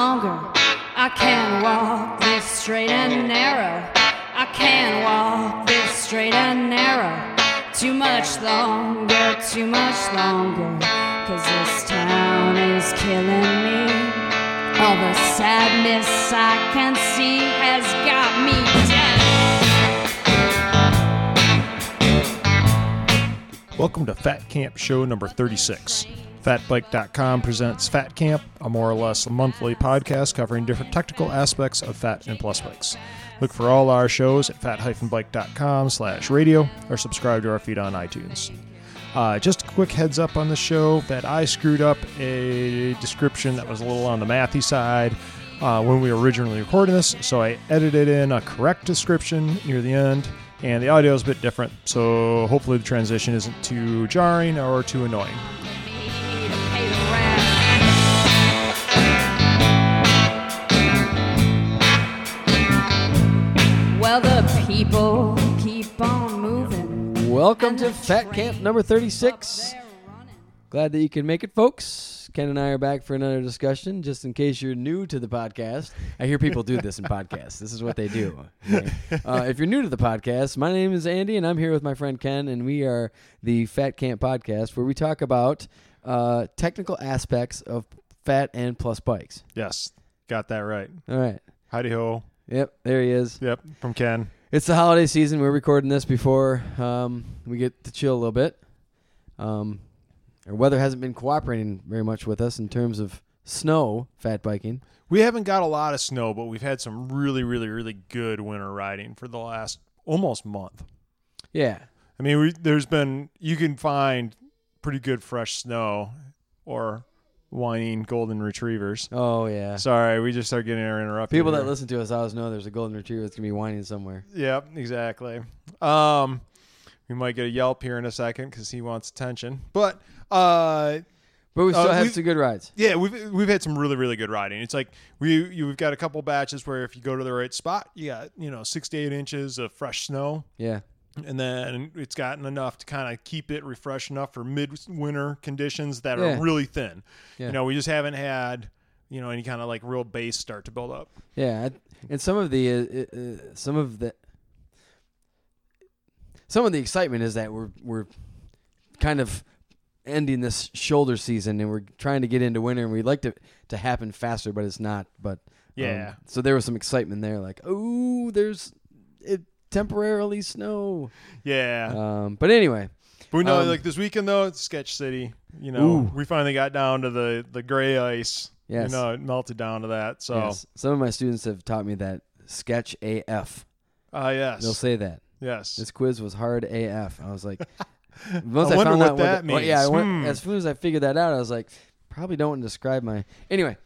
longer. I can't walk this straight and narrow. I can't walk this straight and narrow. Too much longer, too much longer. Cause this town is killing me. All the sadness I can see has got me down. Welcome to Fat Camp Show number 36. FatBike.com presents Fat Camp, a more or less monthly podcast covering different technical aspects of fat and plus bikes. Look for all our shows at fat-bike.com slash radio or subscribe to our feed on iTunes. Uh, just a quick heads up on the show that I screwed up a description that was a little on the mathy side uh, when we originally recording this, so I edited in a correct description near the end, and the audio is a bit different, so hopefully the transition isn't too jarring or too annoying. Well, the people keep on moving. Welcome to Fat Camp number 36. Glad that you can make it, folks. Ken and I are back for another discussion. Just in case you're new to the podcast, I hear people do this in podcasts. This is what they do. okay? Uh, if you're new to the podcast, my name is Andy, and I'm here with my friend Ken, and we are the Fat Camp podcast, where we talk about uh, technical aspects of fat and plus bikes. Yes, got that right. All right. Howdy ho. Yep, there he is. Yep, from Ken. It's the holiday season. We're recording this before um, we get to chill a little bit. Um, our weather hasn't been cooperating very much with us in terms of snow fat biking. We haven't got a lot of snow, but we've had some really, really, really good winter riding for the last almost month. Yeah, I mean, we, there's been you can find pretty good fresh snow or whining golden retrievers. Oh yeah. Sorry, we just started getting our interrupted. People that listen to us always know there's a golden retriever that's gonna be whining somewhere. Yep, exactly. Um, we might get a yelp here in a second because he wants attention. But uh, But we Uh, still have we- some good rides. yeah, we've we've had some really really good riding. It's like we you've got a couple batches where if you go to the right spot, you got you know six to eight inches of fresh snow, Yeah. And then it's gotten enough to kind of keep it refreshed enough for midwinter conditions that Yeah. are really thin. Yeah. You know, we just haven't had you know any kind of like real base start to build up. Yeah, and some of the uh, uh, some of the some of the excitement is that we're we're kind of ending this shoulder season and we're trying to get into winter and we'd like to to happen faster, but it's not. But um, Yeah. so there was some excitement there, like oh, there's it temporarily snow. Yeah, Um, but anyway, but we know um, like this weekend though, it's Sketch City. You know, Ooh. we finally got down to the the gray ice. Yes. You know, it melted down to that. So, yes, some of my students have taught me that sketch AF. ah, yes, They'll say that. yes. This quiz was hard AF. I was like, once I I, found what out that the- well, yeah, I went, Hmm. as soon as I figured that out, I was like, probably don't want to describe my. Anyway,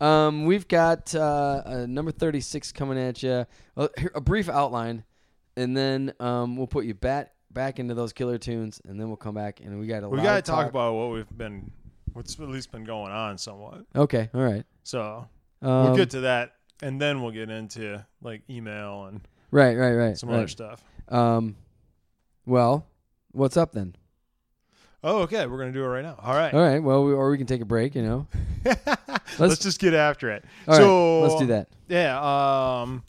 um, we've got uh, uh, number thirty-six coming at you. A, a brief outline, and then um, we'll put you back back into those killer tunes, and then we'll come back and we got a we got to of talk about what we've been, what's at least been going on somewhat. Okay, all right. So Um, we'll get to that, and then we'll get into like email and right, right, right. some right. other stuff. Um, well, what's up then? Oh, okay, we're gonna do it right now. All right, All right. Well, we, or we can take a break. You know. let's, just get after it. All right. so let's do that. Yeah, um,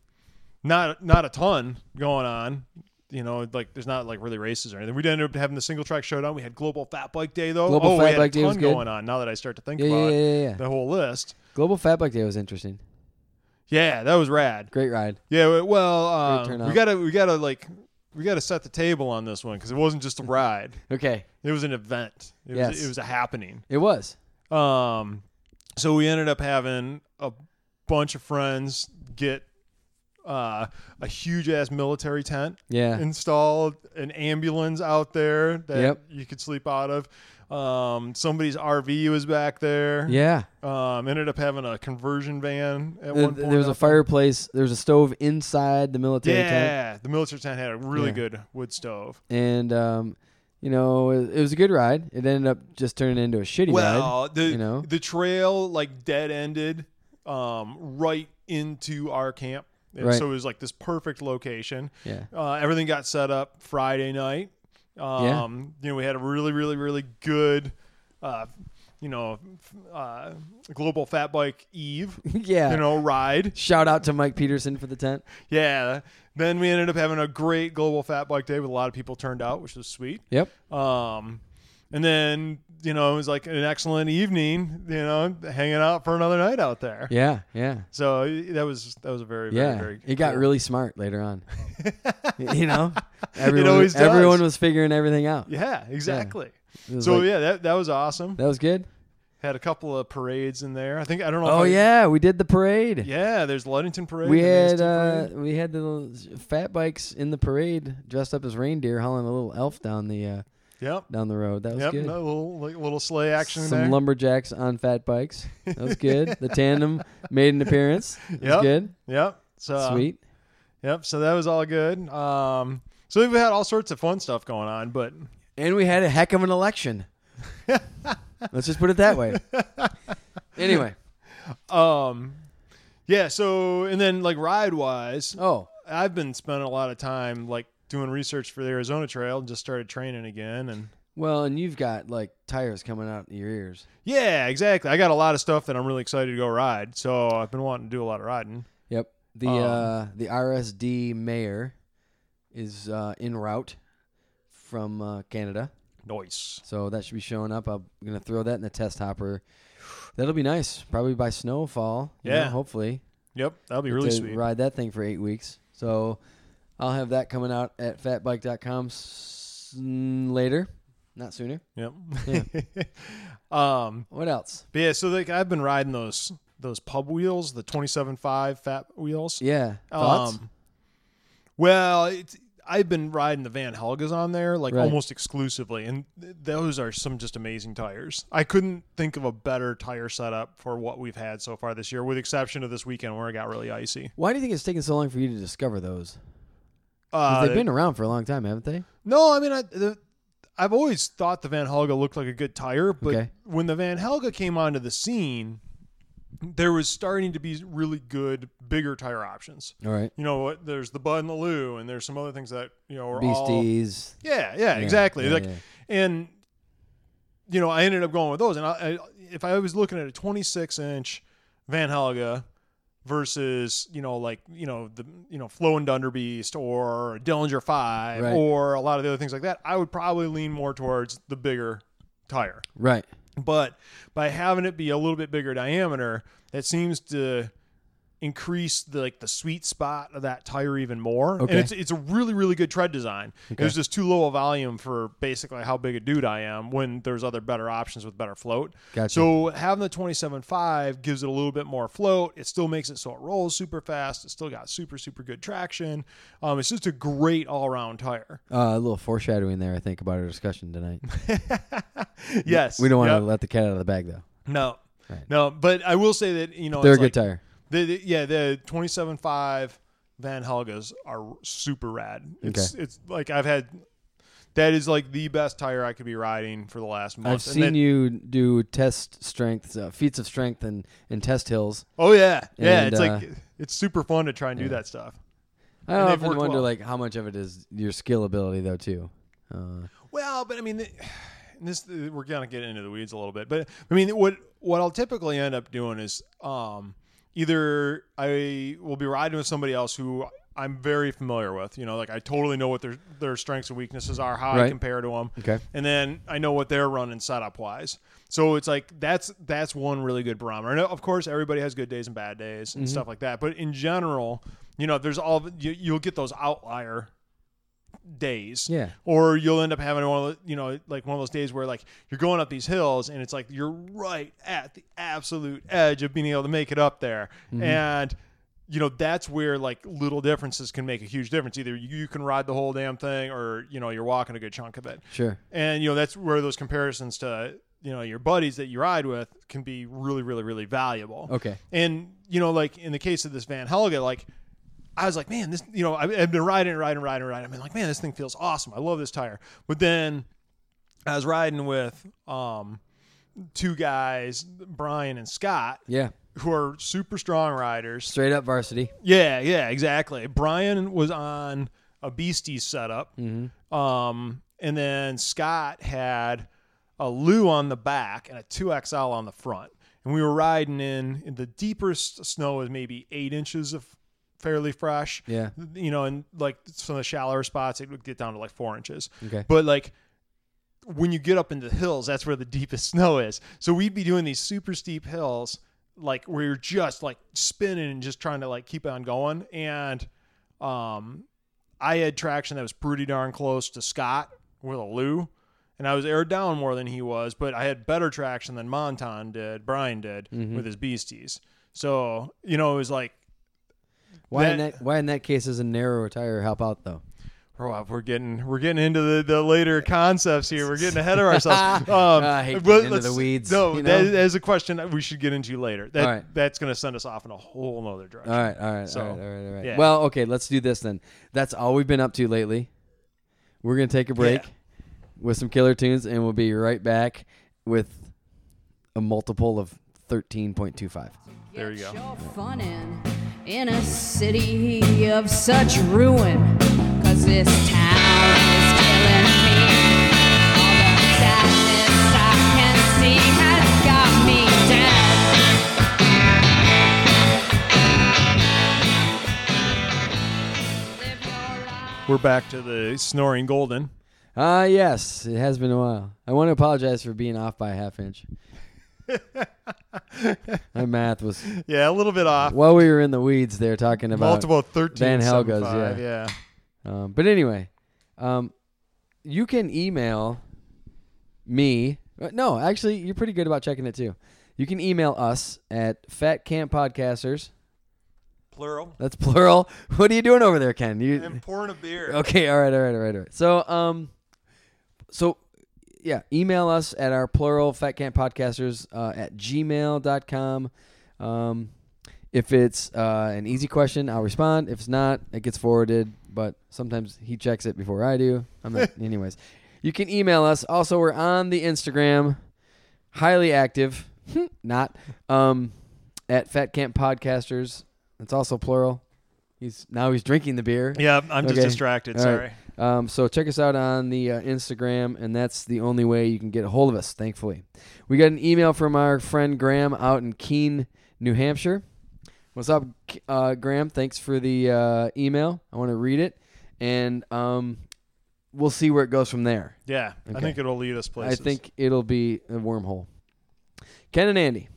not not a ton going on. You know, like there's not like really races or anything. We ended up having the single track showdown. We had Global Fat Bike Day though. Global oh, Fat we had Bike a Day ton was good. going on. Now that I start to think Yeah, about yeah, yeah, yeah. the whole list. Global Fat Bike Day was interesting. Yeah, that was rad. Great ride. Yeah, well, um, turnout. we gotta we gotta like we gotta set the table on this one because it wasn't just a ride; Okay. it was an event. It Yes. was it was a happening. It was. Um, so we ended up having a bunch of friends get uh, a huge ass military tent Yeah. installed, an ambulance out there that Yep. you could sleep out of. Um, somebody's RV was back there. Yeah. Um, ended up having a conversion van at Th- one point. there was a fireplace. There was a stove inside the military tent, Yeah, the military tent had a really Yeah. good wood stove. and um, you know, it, was a good ride. It ended up just turning into a shitty ride. Well, the you know? the trail like dead ended um, right into our camp. And Right. So it was like this perfect location. Yeah. Uh, everything got set up Friday night. Um, You know, we had a really, really, really good uh, you know, uh, Global Fat Bike Eve, yeah. you know, ride. Shout out to Mike Peterson for the tent. Yeah. Then we ended up having a great Global Fat Bike Day with a lot of people turned out, which was sweet. Yep. Um, and then you know it was like an excellent evening, you know, hanging out for another night out there. Yeah. Yeah. So that was that was a very Yeah. very very. it got cool. really smart later on. you know, everyone, everyone was figuring everything out. Yeah, exactly. Was So like- yeah, that that was awesome. that was good. Had a couple of parades in there. I think I don't know. Oh I- yeah, we did the parade. yeah. There's Ludington parade. We had uh, parade. we had the fat bikes in the parade, dressed up as reindeer, hauling a little elf down the uh, yep. down the road. That was Yep, good. a little like, little sleigh action Some there. lumberjacks on fat bikes. That was good. the tandem made an appearance. That was Yep. good. Yep. So Sweet. Yep. So that was all good. Um, so we've had all sorts of fun stuff going on, but And we had a heck of an election. Let's just put it that way. Anyway. um, yeah. So and then like ride wise, Oh, I've been spending a lot of time like doing research for the Arizona Trail and just started training again. And well, and you've got like tires coming out your ears. yeah, exactly. I got a lot of stuff that I'm really excited to go ride. So I've been wanting to do a lot of riding. Yep. The Um, uh, the RSD Mayor is uh, en route from uh, Canada, Nice. so that should be showing up. I'm gonna throw that in the test hopper. That'll be nice. Probably by snowfall. you know, Yeah. hopefully. Yep. That'll be really to sweet. Ride that thing for eight weeks. So I'll have that coming out at fatbike.com s- mm, later, not sooner. Yep. Yeah. um. What else? But yeah. So like I've been riding those those pub wheels, the 27.5 fat wheels. Yeah. Thoughts? Um, well, it's, I've been riding the Van Helgas on there like Right. almost exclusively, and th- those are some just amazing tires. I couldn't think of a better tire setup for what we've had so far this year, with the exception of this weekend where it got really icy. Why do you think it's taking so long for you to discover those? Uh, they've been around for a long time, haven't they? no, I mean, I, the, I've always thought the Van Helga looked like a good tire, but Okay. when the Van Helga came onto the scene, there was starting to be really good, bigger tire options. All right. You know what? There's the Bud and the Lou, and there's some other things that you know are all Beasties. Yeah, yeah, exactly. yeah, like, yeah. and you know, I ended up going with those. And I, I, if I was looking at a 26 inch Van Helga versus you know, like you know the you know Flow and Dunder Beast or Dillinger Five Right. or a lot of the other things like that, I would probably lean more towards the bigger tire. Right. But by having it be a little bit bigger diameter, that seems to increase the like the sweet spot of that tire even more. Okay. And it's it's a really really good tread design. It was just too low a volume for basically how big a dude I am when there's other better options with better float. Gotcha. So having the 27.5 gives it a little bit more float. It still makes it so it rolls super fast. It's still got super super good traction. Um, it's just a great all around tire. Uh, a little foreshadowing there, I think, about our discussion tonight. yes, We don't want Yep. to let the cat out of the bag, though. No. Right. No, but I will say that you know They're a good like- tire. The, the- yeah, the 27.5 Van Helgas are super rad. It's it's like I've had that is like the best tire I could be riding for the last month. I've And seen then- you do test strength, uh, feats of strength, and, and test hills. Oh yeah, yeah. It's uh, like it's super fun to try and yeah. do that stuff. I And often wonder, well. like, how much of it is your skill ability, though, too. Uh, Well, but I mean, this we're gonna get into the weeds a little bit, but I mean, what what I'll typically end up doing is um, either I will be riding with somebody else who I'm very familiar with. You know, like I totally know what their their strengths and weaknesses are, how I Right. compare to them, okay. and then I know what they're running setup wise. So it's like that's that's one really good barometer. And of course, everybody has good days and bad days and Mm-hmm. stuff like that. But in general, you know, there's all you, you'll get those outlier days Yeah. or you'll end up having one of the, you know like one of those days where like you're going up these hills and it's like you're right at the absolute edge of being able to make it up there mm-hmm. and you know that's where like little differences can make a huge difference either you, you can ride the whole damn thing or you know you're walking a good chunk of it Sure. and you know that's where those comparisons to you know your buddies that you ride with can be really really really valuable Okay. and you know, like in the case of this Van Helga, like I was like, man, this, you know, I've been riding, and riding, and riding, and riding. I've been like, man, this thing feels awesome. I love this tire. But then I was riding with um, two guys, Brian and Scott, Yeah. who are super strong riders. Straight up varsity. Yeah, yeah, exactly. Brian was on a Beasties setup, Mm-hmm. um, and then Scott had a Lou on the back and a 2XL on the front. And we were riding in, in the deepest snow was maybe eight inches of fairly fresh. Yeah. You know, and like some of the shallower spots, it would get down to like four inches. Okay. But like when you get up into the hills, that's where the deepest snow is. So we'd be doing these super steep hills, like where you're just like spinning and just trying to like keep on going. And um, I had traction that was pretty darn close to Scott with a Lou. And I was aired down more than he was, but I had better traction than Monton did, Brian did Mm-hmm. with his beasties. So, you know, it was like, Why in that- that why in that case does a narrower tire help out though? Oh, we're getting we're getting into the, the later concepts here. We're getting ahead of ourselves. Um, I hate but getting into the weeds, No, you know? that is a question that we should get into later. That All right. that's going to send us off in a whole nother direction. All right, all right, So, all right, all right, all right. yeah. Well, okay, let's do this then. That's all we've been up to lately. We're gonna take a break Yeah. with some killer tunes, and we'll be right back with a multiple of thirteen point two five. There you go. your fun in, in a city of such ruin. Cause this town is killing me. All the sadness I can see has got me dead. Live your life. We're back to the snoring golden. Ah, yes, it has been a while. I want to apologize for being off by a half inch. My math was Yeah, a little bit off. while we were in the weeds there talking about Multiple thirteen. Van Helga's, five, yeah. yeah. Um, but anyway, um, you can email me. uh, No, actually, you're pretty good about checking it too. You can email us at Fat Camp Podcasters. Plural. That's plural. What are you doing over there, Ken? You I'm pouring a beer. okay? All right, all right, all right, all right. So, um, so yeah, email us at our plural Fat Camp Podcasters uh, at gmail.com. Um, if it's uh, an easy question, I'll respond. If it's not, it gets forwarded. But sometimes he checks it before I do. I'm not, anyways. You can email us. Also, we're on the Instagram, highly active, not um, at Fat Camp Podcasters. It's also plural. He's now he's drinking the beer. Yeah, I'm just Okay. distracted. All Sorry. right. Um, so check us out on the uh, Instagram, and that's the only way you can get a hold of us. Thankfully, we got an email from our friend Graham out in Keene, New Hampshire. What's up, uh, Graham? Thanks for the uh, email. I want to read it, and um, we'll see where it goes from there. Yeah, I think it'll lead us places. I think it'll be a wormhole. Ken and Andy,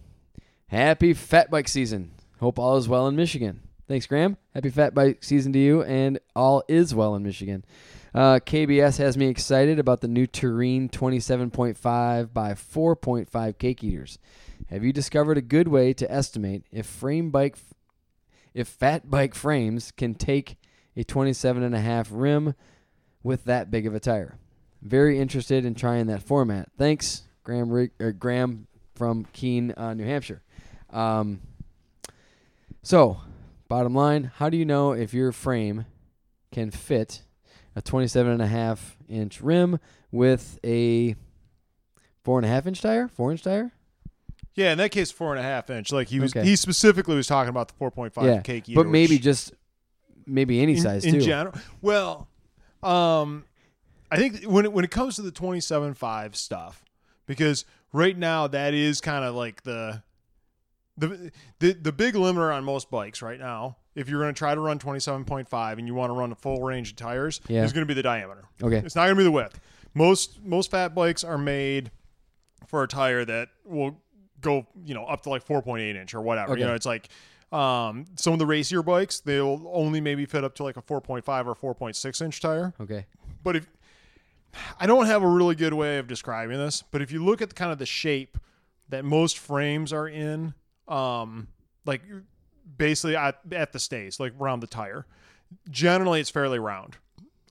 happy fat bike season. Hope all is well in Michigan. Thanks, Graham. Happy fat bike season to you, and all is well in Michigan. Uh, KBS has me excited about the new Terrene 27.5 by 4.5 cake eaters. Have you discovered a good way to estimate if frame bike, if fat bike frames can take a 27 and a half rim with that big of a tire? Very interested in trying that format. Thanks, Graham. Or Graham from Keene, uh, New Hampshire. Um, so, bottom line, how do you know if your frame can fit a 27 and a half inch rim with a four and a half inch tire? Four inch tire? Yeah, in that case, four and a half inch. Like he was, Okay. he specifically was talking about the four point five yeah, cake eater, but maybe just maybe any in, size in too. general. Well, um, I think when it, when it comes to the twenty seven five stuff, because right now that is kind of like the the the the big limiter on most bikes right now. If you're going to try to run twenty seven point five and you want to run a full range of tires, Yeah. is going to be the diameter. Okay. It's not going to be the width. Most most fat bikes are made for a tire that will go, you know, up to like 4.8 inch or whatever. Okay. You know, it's like um, some of the racier bikes, they'll only maybe fit up to like a 4.5 or 4.6 inch tire. Okay. But if I don't have a really good way of describing this, but if you look at the, kind of the shape that most frames are in, um, like basically at, at the stays, like around the tire, generally it's fairly round.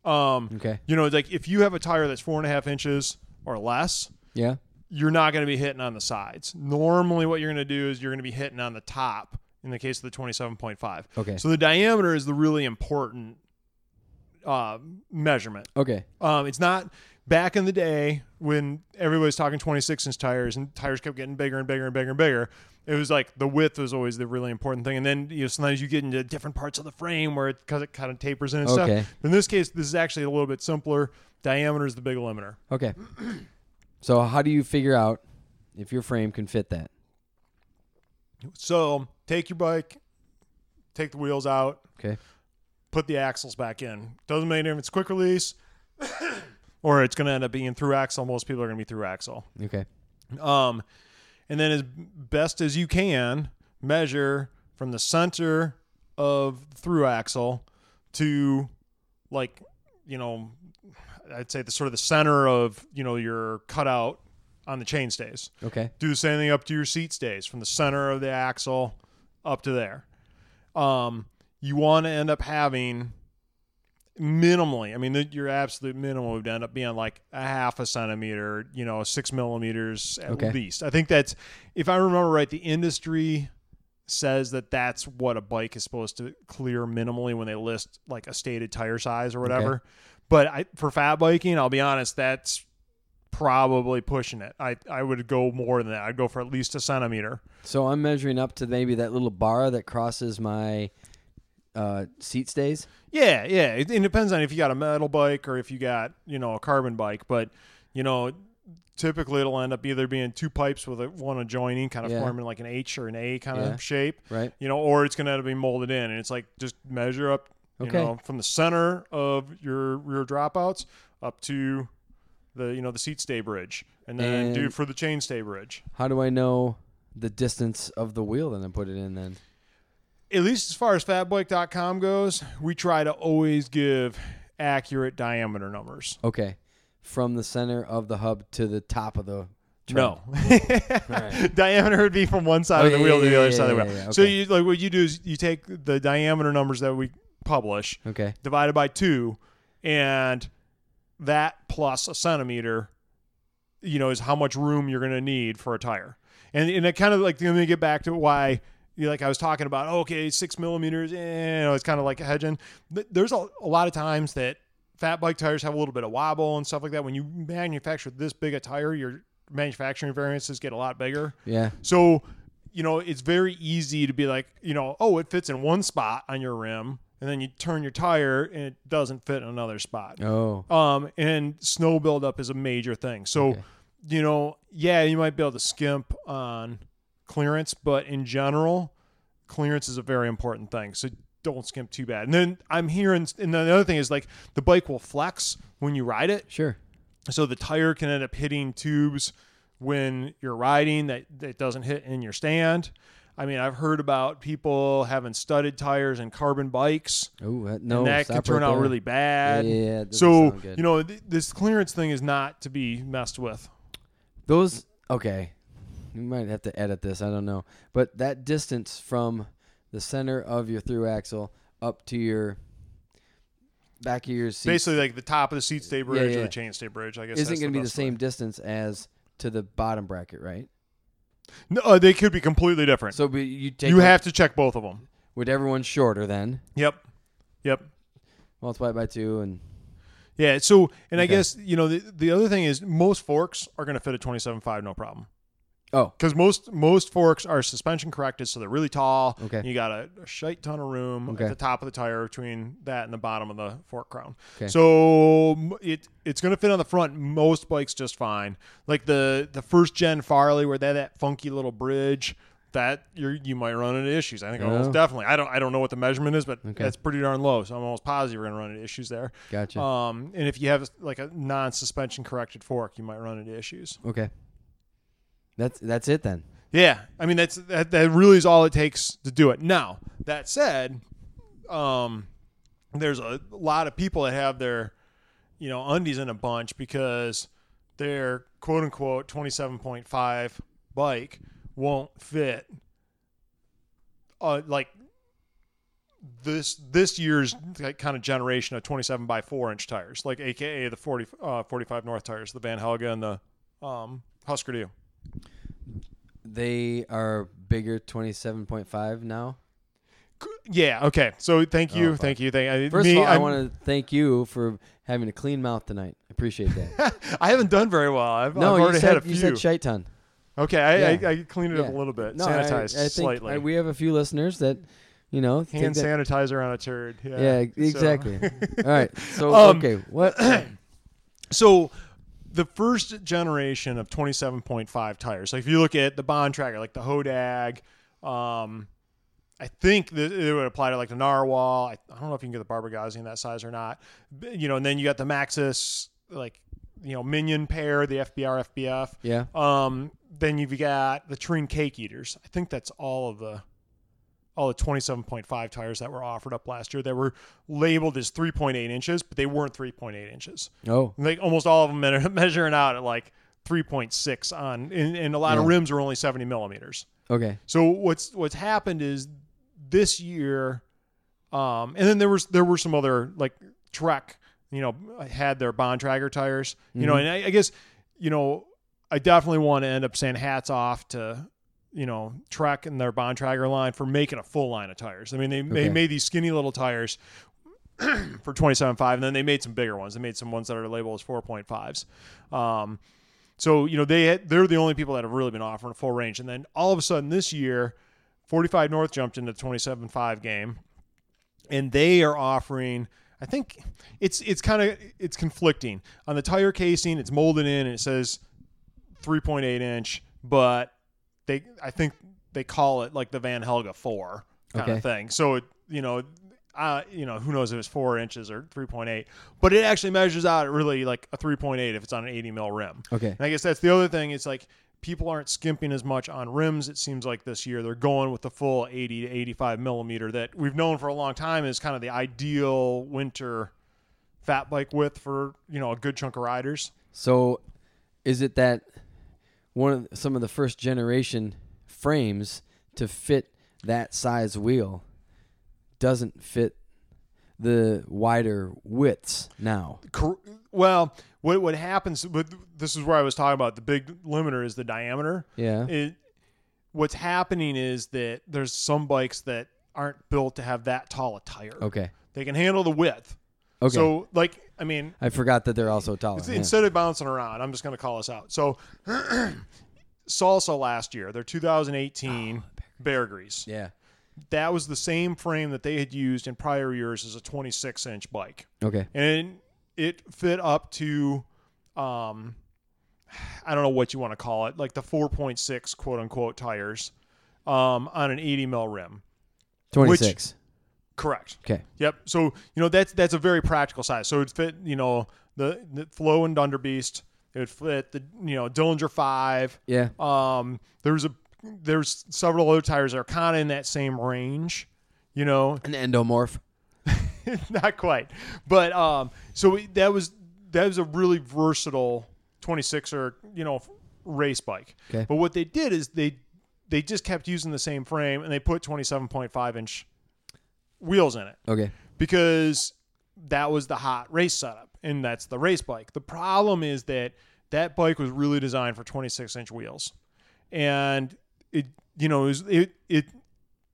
Um, Okay. you know, like if you have a tire that's four and a half inches or less, Yeah. you're not going to be hitting on the sides. Normally, what you're going to do is you're going to be hitting on the top in the case of the 27.5. Okay. So the diameter is the really important uh, measurement. Okay. Um, it's not back in the day when everybody was talking 26 inch tires and tires kept getting bigger and bigger and bigger and bigger. It was like the width was always the really important thing, and then you know sometimes you get into different parts of the frame where it because it kind of tapers in and Okay. stuff. In this case, this is actually a little bit simpler. Diameter is the big limiter. Okay. So how do you figure out if your frame can fit that? So take your bike, take the wheels out, Okay. put the axles back in. Doesn't matter if it's quick release or it's going to end up being through axle. Most people are going to be through axle. Okay. Um, and then as best as you can, measure from the center of through axle to like, you know, I'd say the sort of the center of, you know, your cutout on the chain stays. Okay. Do the same thing up to your seat stays from the center of the axle up to there. Um, you want to end up having minimally, I mean, the, your absolute minimum would end up being like a half a centimeter, you know, six millimeters at Okay. least. I think that's, if I remember right, the industry says that that's what a bike is supposed to clear minimally when they list like a stated tire size or whatever. But I, for fat biking, I'll be honest, that's probably pushing it. I, I would go more than that. I'd go for at least a centimeter. So I'm measuring up to maybe that little bar that crosses my uh, seat stays. Yeah, yeah. It, it depends on if you got a metal bike or if you got, you know, a carbon bike. But, you know, typically it'll end up either being two pipes with a, one adjoining, kind of Yeah. forming like an H or an A kind Yeah. of shape, Right. you know, or it's going to being molded in. And it's like just measure up, you Okay. know, from the center of your rear dropouts up to the, you know, the seat stay bridge. And then do for the chain stay bridge. How do I know the distance of the wheel and then put it in then? At least as far as fatbike.com goes, we try to always give accurate diameter numbers. Okay. From the center of the hub to the top of the trim. No. right. diameter would be from one side Oh, of the yeah, wheel yeah, to the other yeah, side of the wheel. yeah, So okay. you like what you do is you take the diameter numbers that we publish, Okay. divided by two, and that plus a centimeter, you know, is how much room you're going to need for a tire. And and it kind of like let me get back to why. Like I was talking about, okay, six millimeters, eh, you know, it's kind of like a hedging. Th- There's a, a lot of times that fat bike tires have a little bit of wobble and stuff like that. When you manufacture this big a tire, your manufacturing variances get a lot bigger. Yeah. So, you know, it's very easy to be like, you know, oh, it fits in one spot on your rim, and then you turn your tire and it doesn't fit in another spot. Oh. Um, and snow buildup is a major thing. So, Okay. you know, yeah, you might be able to skimp on clearance, but in general, clearance is a very important thing. So don't skimp too bad. And then I'm hearing, and then the other thing is like the bike will flex when you ride it. Sure. So the tire can end up hitting tubes when you're riding that, that doesn't hit in your stand. I mean, I've heard about people having studded tires and carbon bikes, Oh, that, no. and that can turn right out really bad. Yeah, so you know, th- this clearance thing is not to be messed with. Those okay. You might have to edit this. I don't know. But that distance from the center of your through axle up to your back of your seat Basically, like the top of the seat stay bridge yeah. or the chain stay bridge. I guess isn't going to be the same way. distance as to the bottom bracket, right? No, uh, they could be completely different. So you take you have to check both of them. with everyone shorter then Yep. Yep. multiply it by two and Yeah. So, and I guess you know the the other thing is most forks are going to fit a 27.5 no problem. Oh because most most forks are suspension corrected, so they're really tall. Okay. you got a, a shite ton of room Okay. at the top of the tire between that and the bottom of the fork crown. Okay. So it it's going to fit on the front. Most bikes just fine. Like the the first gen Farley, where they had that funky little bridge. That you you might run into issues. I think almost Oh. definitely. I don't I don't know what the measurement is, but Okay. that's pretty darn low. So I'm almost positive you're going to run into issues there. gotcha Um, and if you have like a non-suspension corrected fork, you might run into issues. okay that's that's it then Yeah, I mean that's that, that really is all it takes to do it. Now that said, um, there's a lot of people that have their, you know, undies in a bunch because their quote unquote 27.5 bike won't fit. Uh, like this this year's kind of generation of 27 by 4 inch tires, like AKA the 40 uh, 45 North tires, the Van Helga and the um, Husker Du. They are bigger 27.5 now Yeah. Okay. So thank you, Oh, thank you, thank. I, first me, of all i I'm- want to thank you for having a clean mouth tonight i appreciate that I haven't done very well. I've, no I've you already said, had a few. you said shite ton okay, I, Yeah. I, I cleaned it up a little bit, no I- sanitized I, think slightly. I- we have a few listeners that you know Hand sanitizer on a turd. Yeah. Yeah, So- exactly. All right. So Um, okay, what? So the first generation of 27.5 tires. Like if you look at the Bontrager, like the Hodag, um, I think it would apply to like the Narwhal. I, I don't know if you can get the Barbegazi in that size or not. You know, and then you got the Maxxis, like you know, Minion pair, the FBR, FBF. Yeah. Um, then you've got the Terrene Cake Eaters. I think that's all of the all the 27.5 tires that were offered up last year that were labeled as 3.8 inches, but they weren't 3.8 inches. Oh. Like almost all of them me- measuring out at like 3.6 on, and, and a lot of rims are only 70 millimeters. Okay. So what's what's happened is this year, um, and then there was there were some other like Trek, you know, had their Bontrager tires, you know, Mhm. and I, I guess you know I definitely want to end up saying hats off to you know Trek and their Bontrager line for making a full line of tires. I mean they, they made these skinny little tires for 27.5 and then they made some bigger ones. They made some ones that are labeled as 4.5s. Um, so you know they had, they're the only people that have really been offering a full range. And then all of a sudden this year, 45 North jumped into the 27.5 game, and they are offering. I think it's it's kind of it's conflicting on the tire casing. It's molded in and it says 3.8 inch, but they I think they call it like the Van Helga four kind Okay. of thing. So it you know. Uh, you know, who knows if it's four inches or 3.8, but it actually measures out really like a 3.8 if it's on an 80 mil rim. Okay. And I guess that's the other thing. It's like people aren't skimping as much on rims. It seems like this year they're going with the full 80 to 85 millimeter that we've known for a long time is kind of the ideal winter fat bike width for you know a good chunk of riders. So, is it that one of some of the first generation frames to fit that size wheel doesn't fit the wider widths now? Well, what what happens? But this is where I was talking about the big limiter is the diameter. Yeah. It, what's happening is that there's some bikes that aren't built to have that tall a tire. Okay. They can handle the width. Okay. So like I mean, I forgot that they're also taller. Yeah. Instead of bouncing around, I'm just going to call this out. So, Salsa last year, their 2018 Bear Grease, yeah. that was the same frame that they had used in prior years as a 26 inch bike, Okay. and it fit up to, um, I don't know what you want to call it, like the 4.6 quote unquote tires, um, on an 80 mil rim. Twenty six. Correct. Okay. Yep. So you know that's that's a very practical size. So it fit you know the, the Flow and Dunderbeast. It would fit the you know Dillinger Five. Yeah. Um, there's a there's several other tires that are kind of in that same range. You know, An endomorph. not quite, but um, so that was that was a really versatile 26er you know race bike. Okay. But what they did is they they just kept using the same frame and they put 27.5 inch wheels in it Okay. because that was the hot race setup and that's the race bike. The problem is that that bike was really designed for 26 inch wheels and it you know it, was, it it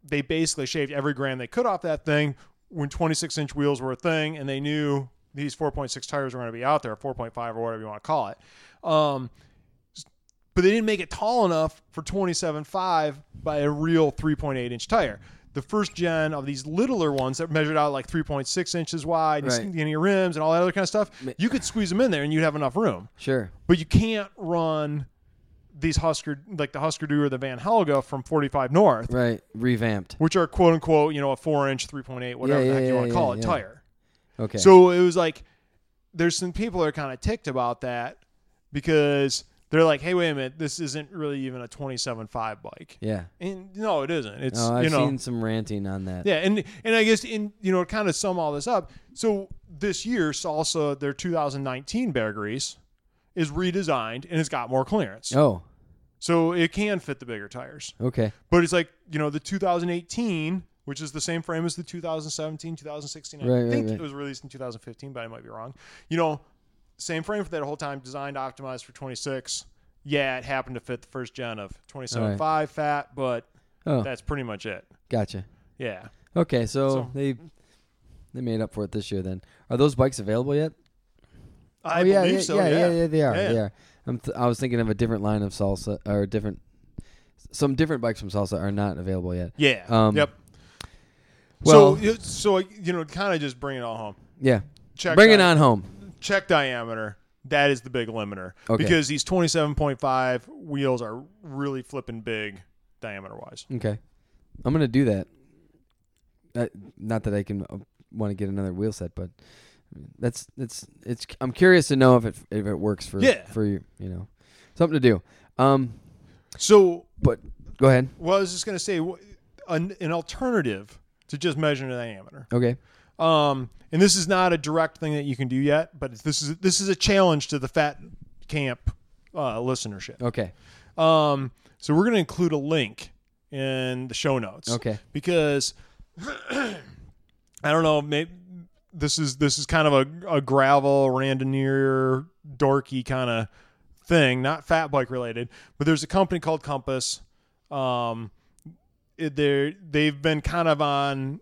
they basically shaved every gram they could off that thing when 26 inch wheels were a thing and they knew these 4.6 tires were going to be out there 4.5 or whatever you want to call it um, but they didn't make it tall enough for 27.5 by a real 3.8 inch tire. The first gen of these littler ones that measured out like 3.6 inches wide and Right. skinny rims and all that other kind of stuff, you could squeeze them in there and you'd have enough room. Sure. But you can't run these Husker, like the Husker Du or the Van Helga from 45 North, Right. Revamped. which are quote unquote, you know, a four inch, 3.8, whatever Yeah, the heck yeah, you want to call yeah, it, yeah. tire. Okay. So it was like there's some people that are kind of ticked about that because they're like, hey, wait a minute, this isn't really even a 27.5 bike. yeah. And no, it isn't. It's Oh, I've you know, seen some ranting on that. yeah, and and I guess in you know to kind of sum all this up. So this year, Salsa their 2019 Bear Grease is redesigned and it's got more clearance, Oh. so it can fit the bigger tires. Okay. But it's like you know the 2018, which is the same frame as the 2017, 2016. I Right, right, think right. it was released in 2015, but I might be wrong. You know, same frame for that whole time, designed, optimized for 26. Yeah, it happened to fit the first gen of 27.5 fat, but Oh. that's pretty much it. Gotcha. Yeah. Okay, so, So- they they made up for it this year. Then are those bikes available yet? I oh yeah, believe yeah, so. yeah, Yeah, yeah, yeah, they are. Yeah. They are. I'm th- I was thinking of a different line of salsa or different. Some different bikes from salsa are not available yet. Yeah. Um, yep. well- so, you- so you know, kind of just bring it all home. Yeah, Check bring it on home. Check diameter. that is the big limiter Okay. because these 27.5 wheels are really flipping big diameter wise. Okay, I'm gonna do that. Uh, not that I can uh, want to get another wheel set, but that's that's it's. I'm curious to know if it if it works for Yeah. for you. You know, something to do. Um, So, but go ahead. well, I was just going to say an, an alternative to just measuring the diameter. Okay. Um, and this is not a direct thing that you can do yet, but this is this is a challenge to the Fat Camp uh, listenership. Okay. Um, so we're going to include a link in the show notes. Okay. Because I don't know, maybe this is this is kind of a, a gravel randonneur dorky kind of thing, not fat bike related. But there's a company called Compass. Um, they're they've been kind of on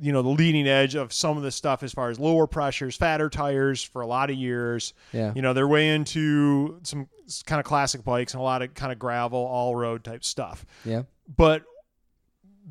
you know the leading edge of some of this stuff as far as lower pressures, fatter tires for a lot of years. Yeah. You know, they're way into some kind of classic bikes and a lot of kind of gravel, all road type stuff. Yeah. But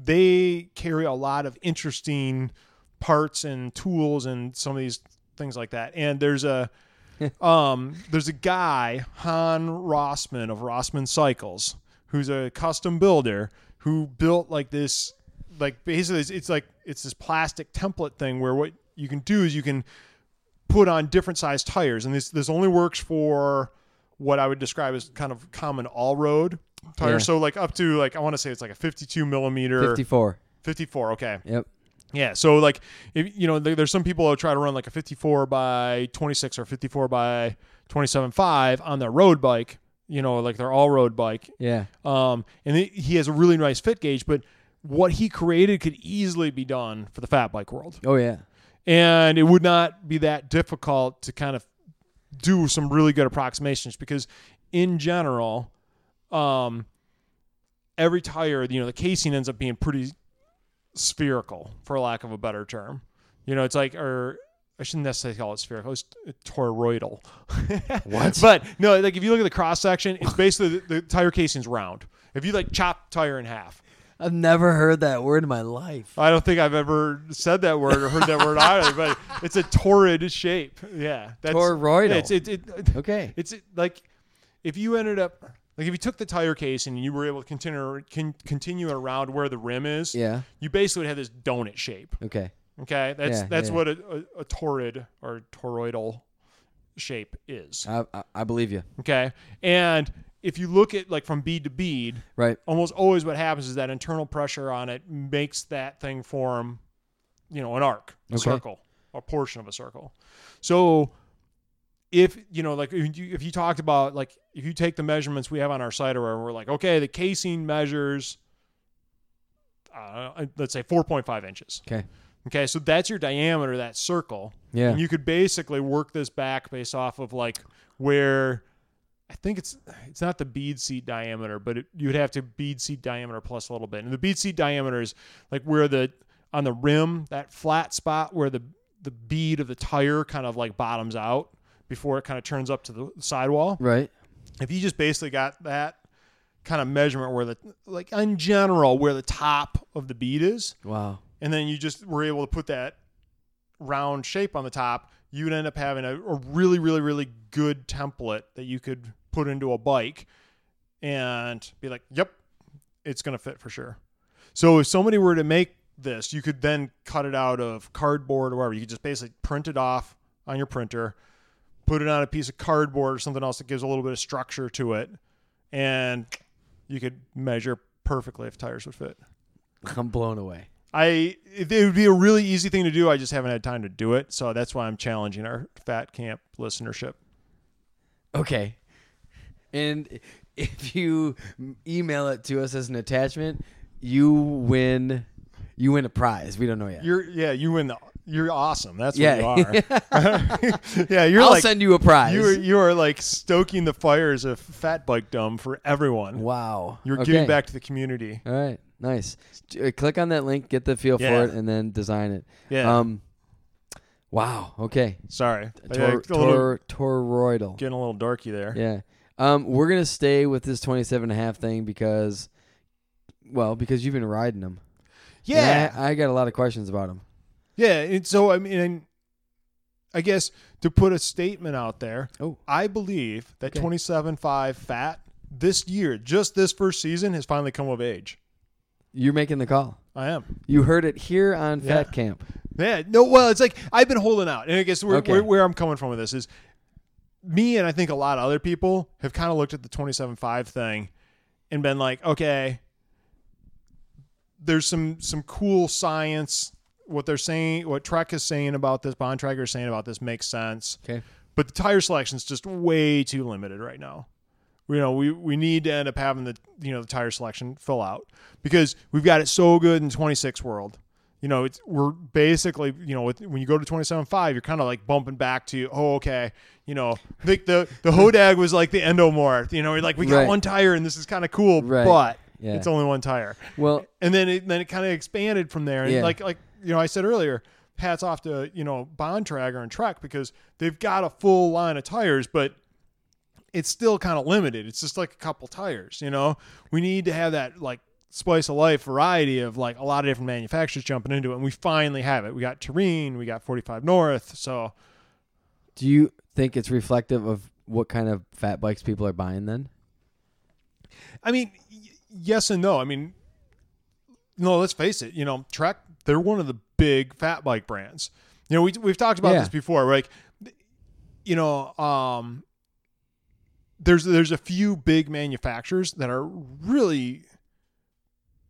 they carry a lot of interesting parts and tools and some of these things like that. And there's a um there's a guy, Hahn Rossman of Rossman Cycles, who's a custom builder who built like this like basically it's, it's like it's this plastic template thing where what you can do is you can put on different size tires and this this only works for what I would describe as kind of common all road tire. Yeah. So like up to like I want to say it's like a 52 millimeter 54. 54. Okay. Yep. Yeah. So like if you know there, there's some people who try to run like a 54 by 26 or 54 by 27.5 on their road bike. You know, like their all road bike. Yeah. Um, and he has a really nice fit gauge, but what he created could easily be done for the fat bike world Oh yeah. and it would not be that difficult to kind of do some really good approximations because in general um every tire you know the casing ends up being pretty spherical for lack of a better term you know it's like or I shouldn't necessarily call it spherical. It's toroidal. What? But no, like if you look at the cross section, it's basically the, the tire casing's round. If you like chop tire in half, I've never heard that word in my life. I don't think I've ever said that word or heard that word either, but it's a toroid shape. Yeah, that's Toroidal. It's it, it, Okay. it's like if you ended up like if you took the tire case and you were able to continue can continue it around where the rim is, Yeah. you basically would have this donut shape. Okay. Okay, that's Yeah, that's yeah. what a, a, a toroid or toroidal shape is. I, I I believe you. Okay, and if you look at like from bead to bead, Right. almost always what happens is that internal pressure on it makes that thing form, you know, an arc, a Okay. circle, a portion of a circle. So if you know, like if you, if you talked about like if you take the measurements we have on our site, or we're like, okay, the casing measures, uh, let's say 4.5 inches. Okay. Okay, so that's your diameter, that circle. Yeah. And you could basically work this back based off of like where I think it's it's not the bead seat diameter, but it, you would have to bead seat diameter plus a little bit. And the bead seat diameter is like where the on the rim, that flat spot where the the bead of the tire kind of like bottoms out before it kind of turns up to the sidewall. Right. If you just basically got that kind of measurement where the like in general where the top of the bead is, Wow. and then you just were able to put that round shape on the top, you would end up having a, a really, really, really good template that you could put into a bike and be like, yep, it's going to fit for sure. So if somebody were to make this, you could then cut it out of cardboard or whatever. You could just basically print it off on your printer, put it on a piece of cardboard or something else that gives a little bit of structure to it, and you could measure perfectly if tires would fit. I'm blown away. I it it would be a really easy thing to do. I just haven't had time to do it, so that's why I'm challenging our Fat Camp listenership. Okay. And if you email it to us as an attachment, you win. You win a prize. We don't know yet. You're yeah, you win the you're awesome. That's yeah. what you are. yeah, you're I'll like send you a prize. you are you are like stoking the fires of fat bike dumb for everyone. wow. You're Okay. giving back to the community. All right. Nice. Uh, click on that link, get the feel Yeah. for it, and then design it. Yeah. Um. Wow. Okay. Sorry, Tor, Yeah, tor, toroidal. getting a little darky there. Yeah. Um, we're gonna stay with this 27 and a half thing because, well, because you've been riding them. Yeah, I, I got a lot of questions about them. Yeah, and so I mean, I guess to put a statement out there. Oh. I believe that Okay. 27.5 fat this year, just this first season, has finally come of age. You're making the call. I am. You heard it here on Yeah. Fat Camp. Yeah, no. Well, it's like I've been holding out, and I guess where, Okay. where, where I'm coming from with this is me, and I think a lot of other people have kind of looked at the 27.5 thing and been like, okay, there's some some cool science. What they're saying, what Trek is saying about this, Bontrager is saying about this makes sense. Okay. but the tire selection is just way too limited right now. You know, we we need to end up having the you know the tire selection fill out because we've got it so good in 26 world. You know, it's we're basically you know with, when you go to 27.5, you're kind of like bumping back to oh okay, you know, like the the Hodag was like the Endomorph. You know, we're like we got Right. one tire and this is kind of cool, Right. but Yeah. it's only one tire Well, and then it then it kind of expanded from there. And Yeah. like like you know, I said earlier, hats off to you know Bontrager and Trek because they've got a full line of tires, but it's still kind of limited. It's just like a couple tires. You know, we need to have that like slice of life variety of like a lot of different manufacturers jumping into it, and we finally have it. We got Terrene, we got 45 North, so. do you think it's reflective of what kind of fat bikes people are buying then? I mean, y- yes and no. I mean, no, let's face it. You know, Trek, they're one of the big fat bike brands. You know, we we've talked about Yeah. this before. Like, you know, um, there's there's a few big manufacturers that are really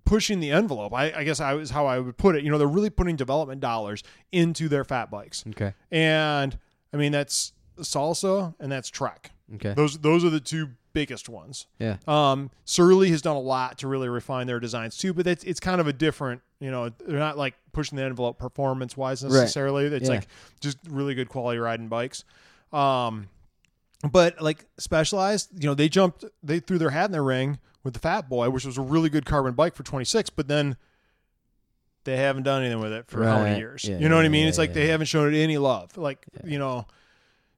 pushing the envelope. I, I guess I was how I would put it. You know, they're really putting development dollars into their fat bikes, Okay. and I mean that's Salsa and that's Trek. Okay. Those those are the two biggest ones. Yeah. Um, Surly has done a lot to really refine their designs too, but it's it's kind of a different, you know, they're not like pushing the envelope performance wise necessarily. It's Yeah. like just really good quality riding bikes. Um, but like Specialized, you know, they jumped, they threw their hat in the ring with the Fatboy, which was a really good carbon bike for 26, but then they haven't done anything with it for how many years? Yeah, you know what I mean? yeah, it's like yeah, they yeah. haven't shown it any love. Like, you know,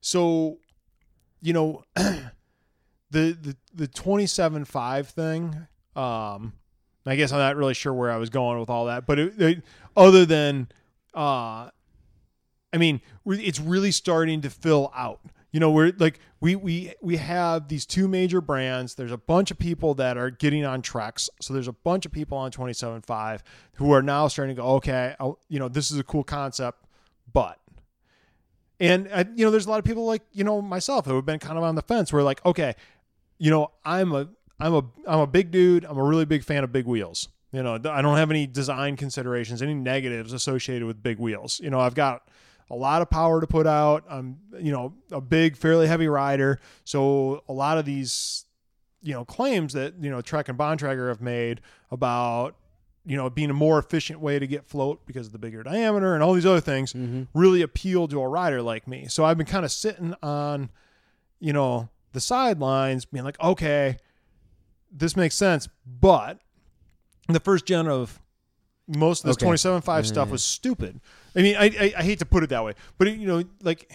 so, you know, the the the 27 5 thing um i guess i'm not really sure where i was going with all that but it, it, other than uh i mean it's really starting to fill out you know we're like we we we have these two major brands there's a bunch of people that are getting on Treks so there's a bunch of people on 27.5 who are now starting to go okay I'll, you know this is a cool concept but and uh, you know, there's a lot of people like you know myself who have been kind of on the fence. Where like, okay, you know, I'm a I'm a I'm a big dude. I'm a really big fan of big wheels. You know, I don't have any design considerations, any negatives associated with big wheels. You know, I've got a lot of power to put out. I'm you know a big, fairly heavy rider, so a lot of these you know claims that you know Trek and Bontrager have made about you know being a more efficient way to get float because of the bigger diameter and all these other things Mm-hmm. really appeal to a rider like me. So I've been kind of sitting on, you know, the sidelines, being like, okay, this makes sense. But the first gen of most of this Okay. 27.5 stuff was stupid. I mean, I, I, I hate to put it that way, but you know, like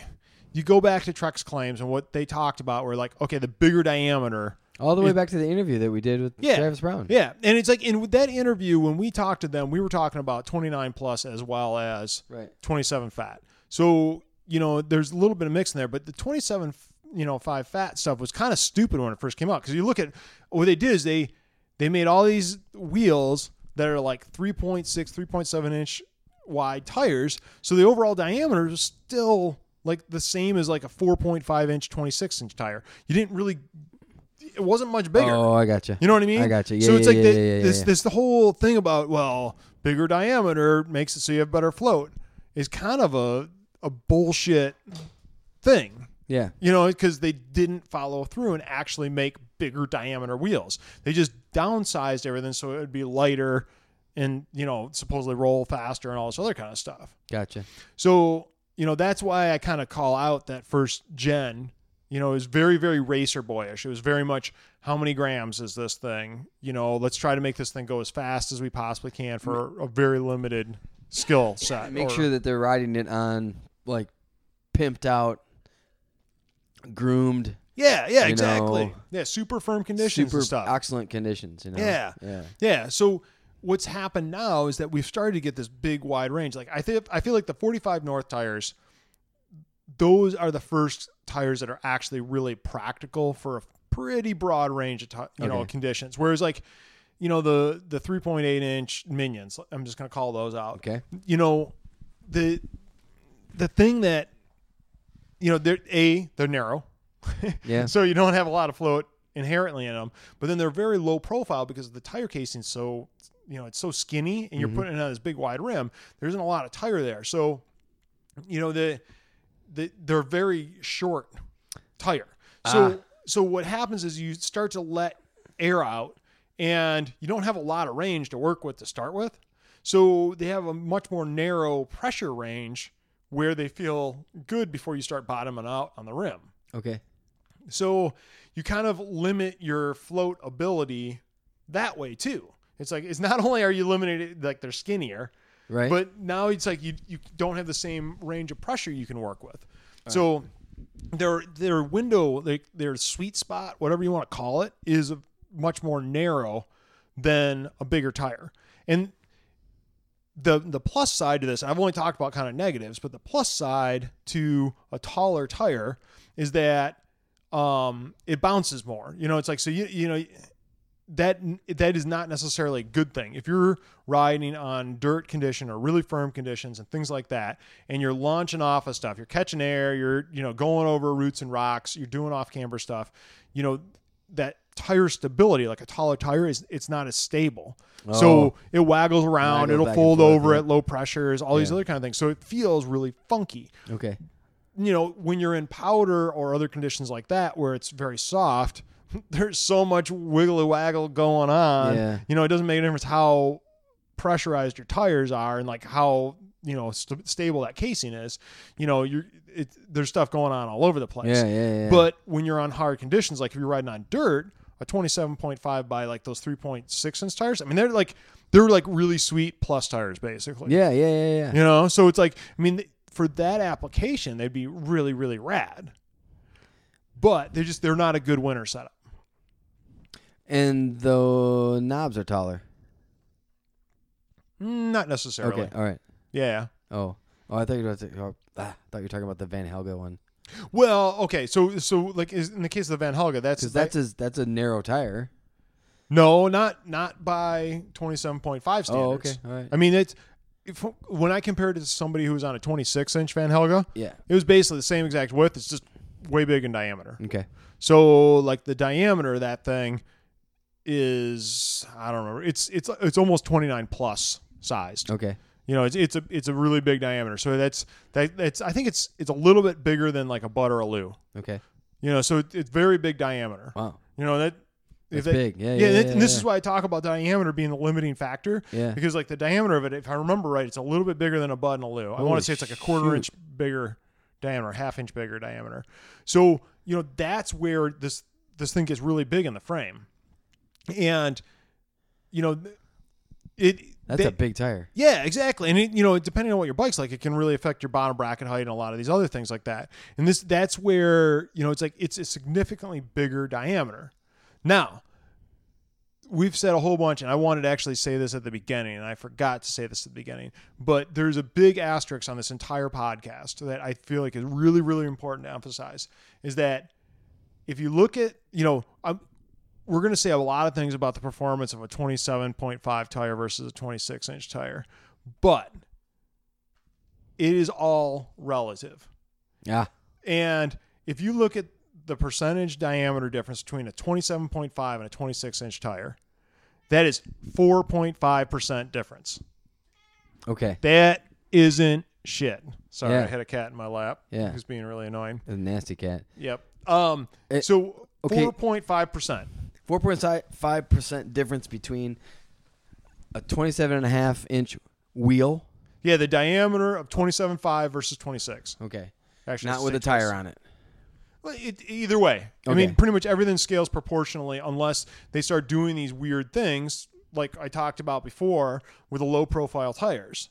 you go back to Trek's claims and what they talked about were like, okay, the bigger diameter. All the way back to the interview that we did with Yeah. Travis Brown. Yeah. And it's like, in with that interview, when we talked to them, we were talking about 29 plus as well as Right. 27 fat. So, you know, there's a little bit of mix in there, but the 27, you know, 5 fat stuff was kind of stupid when it first came out because you look at what they did is they they made all these wheels that are like 3.6, 3.7 inch wide tires. So the overall diameter is still like the same as like a 4.5 inch, 26 inch tire. You didn't really, it wasn't much bigger. Oh, I got you. You know what I mean? I gotcha. Yeah, so it's yeah, like yeah, the, yeah, this this the whole thing about well, bigger diameter makes it so you have better float is kind of a a bullshit thing. Yeah. You know, because they didn't follow through and actually make bigger diameter wheels. They just downsized everything so it would be lighter and you know supposedly roll faster and all this other kind of stuff. Gotcha. So, you know, that's why I kind of call out that first gen. You know, it was very, very racer boyish. It was very much how many grams is this thing? You know, let's try to make this thing go as fast as we possibly can for a very limited skill set. Make or- sure that they're riding it on like pimped out, groomed, Yeah, yeah, you exactly. know, yeah, super firm conditions super excellent conditions. You know. Yeah. Yeah. Yeah. So what's happened now is that we've started to get this big wide range. Like I think I feel like the 45 North tires, those are the first tires that are actually really practical for a pretty broad range of ti you know conditions. Whereas like you know the the 3.8 inch Minions, I'm just gonna call those out. Okay. You know the the thing that you know they're a they're narrow. Yeah. so you don't have a lot of float inherently in them, but then they're very low profile because the tire casing's so you know it's so skinny and you're putting it on this big wide rim. There isn't a lot of tire there, so you know the the they're very short tire. So Ah. so what happens is you start to let air out and you don't have a lot of range to work with to start with. So they have a much more narrow pressure range where they feel good before you start bottoming out on the rim. Okay. So you kind of limit your float ability that way too. It's like it's not only are you limited like they're skinnier, Right. but now it's like you you don't have the same range of pressure you can work with. So their their window, like their sweet spot, whatever you want to call it, is much more narrow than a bigger tire. And the the plus side to this, I've only talked about kind of negatives, but the plus side to a taller tire is that um, it bounces more. You know, it's like so you you know that that is not necessarily a good thing. If you're riding on dirt condition or really firm conditions and things like that, and you're launching off of stuff, you're catching air, you're you know going over roots and rocks, you're doing off camber stuff, you know that tire stability, like a taller tire, is it's not as stable. Oh. So it waggles around, it'll fold over at low pressures, all these other kind of things. So it feels really funky okay. You know, when you're in powder or other conditions like that where it's very soft, there's so much wiggly waggle going on. Yeah. You know, it doesn't make a difference how pressurized your tires are and like how you know st- stable that casing is. You know, you're it, there's stuff going on all over the place. Yeah, yeah, yeah. But when you're on hard conditions, like if you're riding on dirt, a 27.5 by like those 3.6 inch tires, I mean they're like they're like really sweet plus tires basically. yeah, yeah, yeah, yeah. You know, so it's like, I mean, for that application, they'd be really, really rad. But they're just they're not a good winter setup. And the knobs are taller. Not necessarily. Okay. All right. Yeah. Oh. Oh, I thought you were to, oh, ah, thought you were talking about the Vanhelga one Well, okay. So so like in the case of the Vanhelga, that's that's a that's a narrow tire. no, not not by twenty seven point five standards. Oh, okay. All right. I mean, it's if, when I compared it to somebody who was on a twenty six inch Vanhelga, Yeah. it was basically the same exact width. It's just way big in diameter. Okay. So like the diameter of that thing is I don't remember. It's it's it's almost 29 plus sized. Okay. You know, it's it's a it's a really big diameter. So that's that that's I think it's it's a little bit bigger than like a Bud or a Lou. Okay. You know, so it, it's very big diameter. Wow. You know that That's that- big. Yeah. Yeah, Yeah. yeah, and this yeah. is why I talk about diameter being the limiting factor. Yeah. Because like the diameter of it, if I remember right, it's a little bit bigger than a Bud and a Lou. I Holy want to say it's like a quarter shoot. inch bigger diameter, half inch bigger diameter. So you know that's where this this thing gets really big in the frame, and you know it. That's they- a big tire. yeah, exactly. And it, you know, depending on what your bike's like, it can really affect your bottom bracket height and a lot of these other things like that. And this that's where, you know, it's like it's a significantly bigger diameter. Now, we've said a whole bunch and I wanted to actually say this at the beginning and I forgot to say this at the beginning, but there's a big asterisk on this entire podcast that I feel like is really really important to emphasize is that if you look at, you know, I'm we're going to say a lot of things about the performance of a 27.5 tire versus a 26 inch tire, but it is all relative. Yeah. And if you look at the percentage diameter difference between a 27.5 and a 26 inch tire, that is 4.5% difference. Okay. That isn't shit. Sorry, Yeah. I had a cat in my lap. Yeah. Who's being really annoying. A nasty cat. Yep. Um, It- so okay. 4.5%. Four point five percent difference between a twenty-seven and a half inch wheel. Yeah, the diameter of 27.5 versus 26. Okay. Actually, Not with a tire on it. Well, it, either way, I mean, pretty much everything scales proportionally unless they start doing these weird things, like I talked about before with the low profile tires.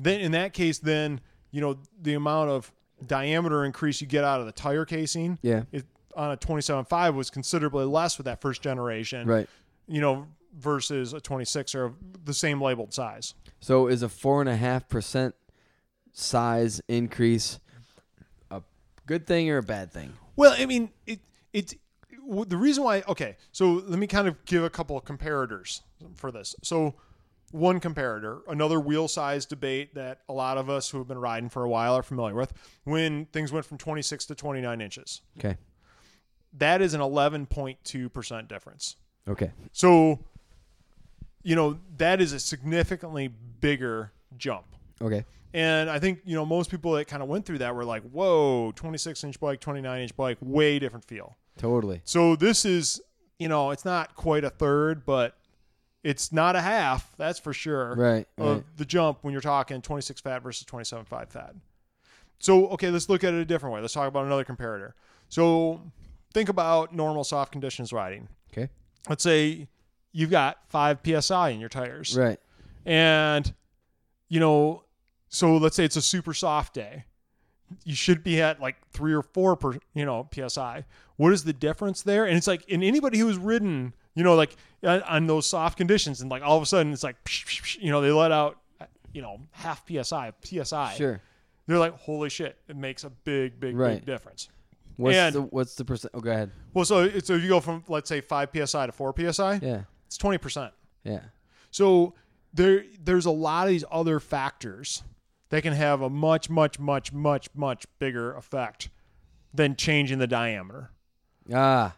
Then, in that case, then you know the amount of diameter increase you get out of the tire casing Yeah. it, on a 27.5 was considerably less with that first generation, Right. You know, versus a 26 or the same labeled size. So is a four and a half percent size increase Good thing or a bad thing? Well, I mean, it it the reason why. Okay, so let me kind of give a couple of comparators for this. So, one comparator, another wheel size debate that a lot of us who have been riding for a while are familiar with. When things went from 26 to 29 inches, Okay. that is an 11.2 percent difference. Okay. So, you know, that is a significantly bigger jump. Okay. And I think, you know, most people that kind of went through that were like, whoa, 26 inch bike, 29 inch bike, way different feel. Totally. So this is, you know, it's not quite a third, but it's not a half, that's for sure, Right. of right. the jump when you're talking 26 fat versus 27 5 fat. So, okay, let's look at it a different way. Let's talk about another comparator. So, think about normal soft conditions riding. Okay. Let's say you've got 5 psi in your tires. Right. And, you know, so let's say it's a super soft day. You should be at like three or four per, you know, psi. What is the difference there? And it's like, in anybody who's ridden, you know, like uh, on those soft conditions, and like all of a sudden it's like, you know, they let out, you know, half psi, psi. Sure. They're like, holy shit, it makes a big, big, Right. big difference. What's And- the what's the percent? Oh, go ahead. Well, so so if you go from let's say five psi to four psi, Yeah. it's twenty percent. Yeah. So there there's a lot of these other factors that can have a much much much much much bigger effect than changing the diameter. Ah.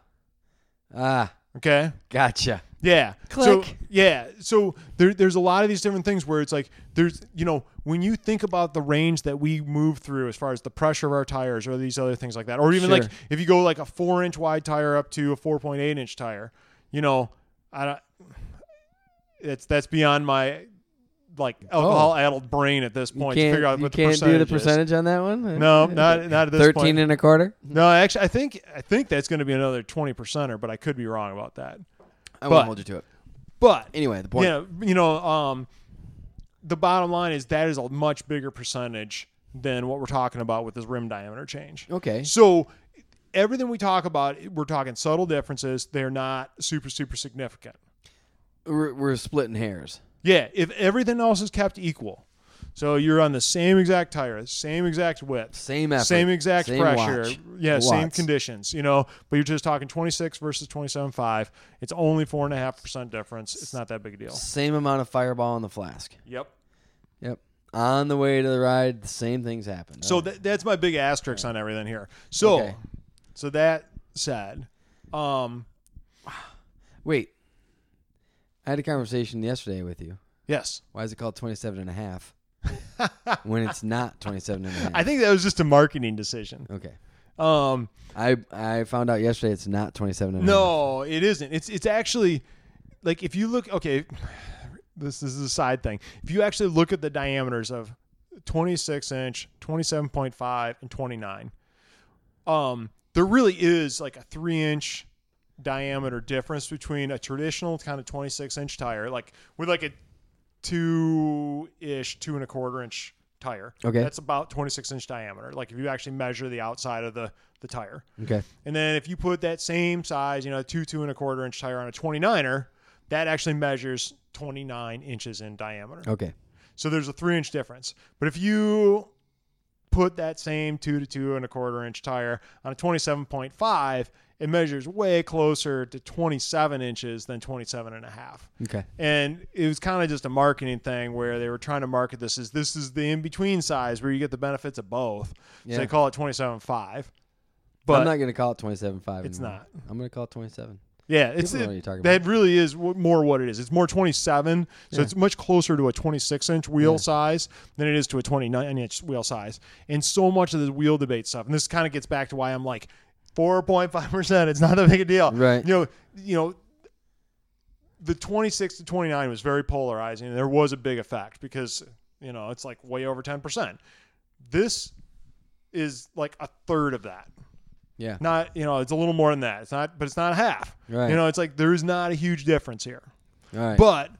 Ah. Okay? Gotcha. Yeah. So Click. yeah. So there, there's a lot of these different things where it's like there's you know when you think about the range that we move through as far as the pressure of our tires or these other things like that, or even like if you go like a four inch wide tire up to a four point eight inch tire, you know, I don't. It's that's beyond my like alcohol addled brain at this point to can't, figure out you what the can't percentage do the is. percentage on that one? No, not not at this Thirteen point. and a quarter. No, actually, I think I think that's going to be another twenty percenter, but I could be wrong about that. I But- won't hold you to it. But Anyway, the point. yeah, you know, um, the bottom line is that is a much bigger percentage than what we're talking about with this rim diameter change. Okay. So everything we talk about, we're talking subtle differences. They're not super super significant. We're, we're splitting hairs. Yeah, if everything else is kept equal, so you're on the same exact tire, same exact width, Same effort. same exact same pressure, watch. yeah, same conditions, you know, but you're just talking 26 versus 27.5. It's only four and a half percent difference. It's not that big a deal. Same amount of fireball in the flask. Yep. Yep. On the way to the ride, the same things happen. So that, that's my big asterisk on everything here. So, Okay. so that said, um, wait. I had a conversation yesterday with you. yes, Why is it called 27 and a half when it's not 27 and a half? I think that was just a marketing decision. okay. Um, I I found out yesterday it's not 27 and a half. no, it isn't. It's it's actually like if you look. Okay, this is a side thing. If you actually look at the diameters of 26 inch, 27.5, and 29, um, there really is like a three inch diameter difference between a traditional kind of 26 inch tire, like with like a two ish, two and a quarter inch tire. Okay. That's about 26 inch diameter. Like if you actually measure the outside of the, the tire. Okay. And then if you put that same size, you know, a two, two and a quarter inch tire on a 29er, that actually measures 29 inches in diameter. Okay. So there's a three inch difference. But if you put that same two to two and a quarter inch tire on a 27.5, it measures way closer to 27 inches than 27 and a half. Okay. And it was kind of just a marketing thing where they were trying to market this as this is the in between size where you get the benefits of both. Yeah. So they call it 27.5. I'm not going to call it 27.5. It's anymore. not. I'm going to call it 27. Yeah, it's People know it- what you're talking that really is w- more what it is. It's more 27, so Yeah. it's much closer to a 26 inch wheel size than it is to a 29 inch wheel size. And so much of the wheel debate stuff, and this kind of gets back to why I'm like 4.5 percent. It's not that big a deal, Right. You know, you know, the 26 to 29 was very polarizing, and there was a big effect because you know it's like way over 10 percent. This is like a third of that Yeah. not you know it's a little more than that it's not but it's not half Right. you know it's like there is not a huge difference here right. but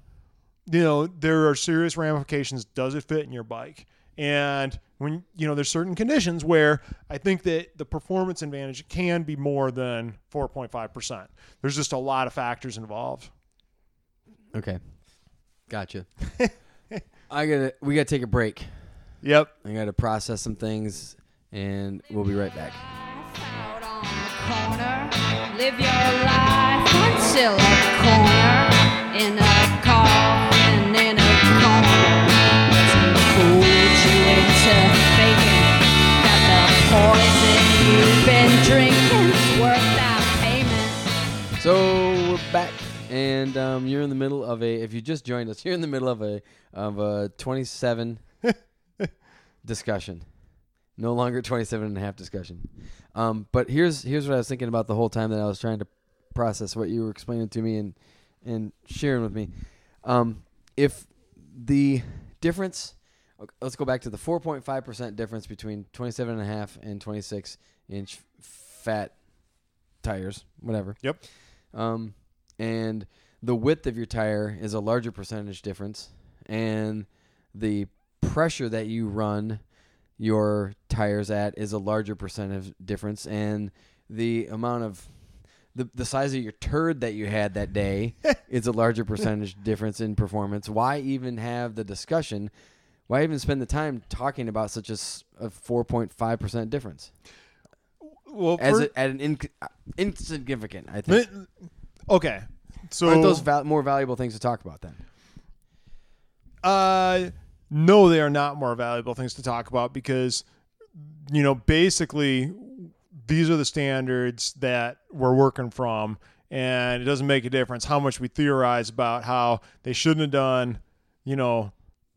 you know there are serious ramifications does it fit in your bike and when you know there's certain conditions where i think that the performance advantage can be more than 4.5% there's just a lot of factors involved okay. Gotcha. I got to we got to take a break. yep I got to process some things and we'll be right back. Out on the corner, live your life until a corner in a coffin in a corner. To fool you into thinking that the poison you've been drinking's worth that payment. So we're back, and um, you're in the middle of a. If you just joined us, you're in the middle of a of a 27 discussion. No longer 27 and a half discussion. Um, but here's here's what I was thinking about the whole time that I was trying to process what you were explaining to me and and sharing with me. Um, if the difference, let's go back to the 4.5 percent difference between 27 and a half and 26 inch fat tires, whatever. Yep. Um, and the width of your tire is a larger percentage difference, and the pressure that you run your tires at is a larger percentage difference, and the amount of the, the size of your turd that you had that day is a larger percentage difference in performance. Why even have the discussion? Why even spend the time talking about such a 4.5% difference? Well, As for- a, at an inc- insignificant, I think. okay. So Aren't those val- more valuable things to talk about then? Uh, no, they are not more valuable things to talk about because, you know, basically, these are the standards that we're working from, and it doesn't make a difference how much we theorize about how they shouldn't have done, you know,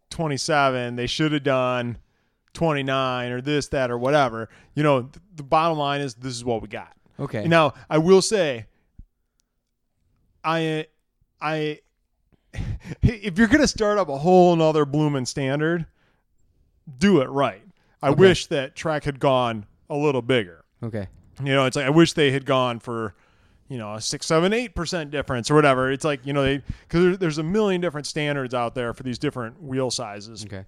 27, they should have done 29 or this, that, or whatever. You know, th- the bottom line is this is what we got. Okay. Now, I will say, I, I, if you're gonna start up a whole nother blooming standard, do it right. I Okay. wish that Trek had gone a little bigger. okay. You know, it's like I wish they had gone for, you know, a six, seven, eight percent difference or whatever. It's like you know they because there's a million different standards out there for these different wheel sizes Okay.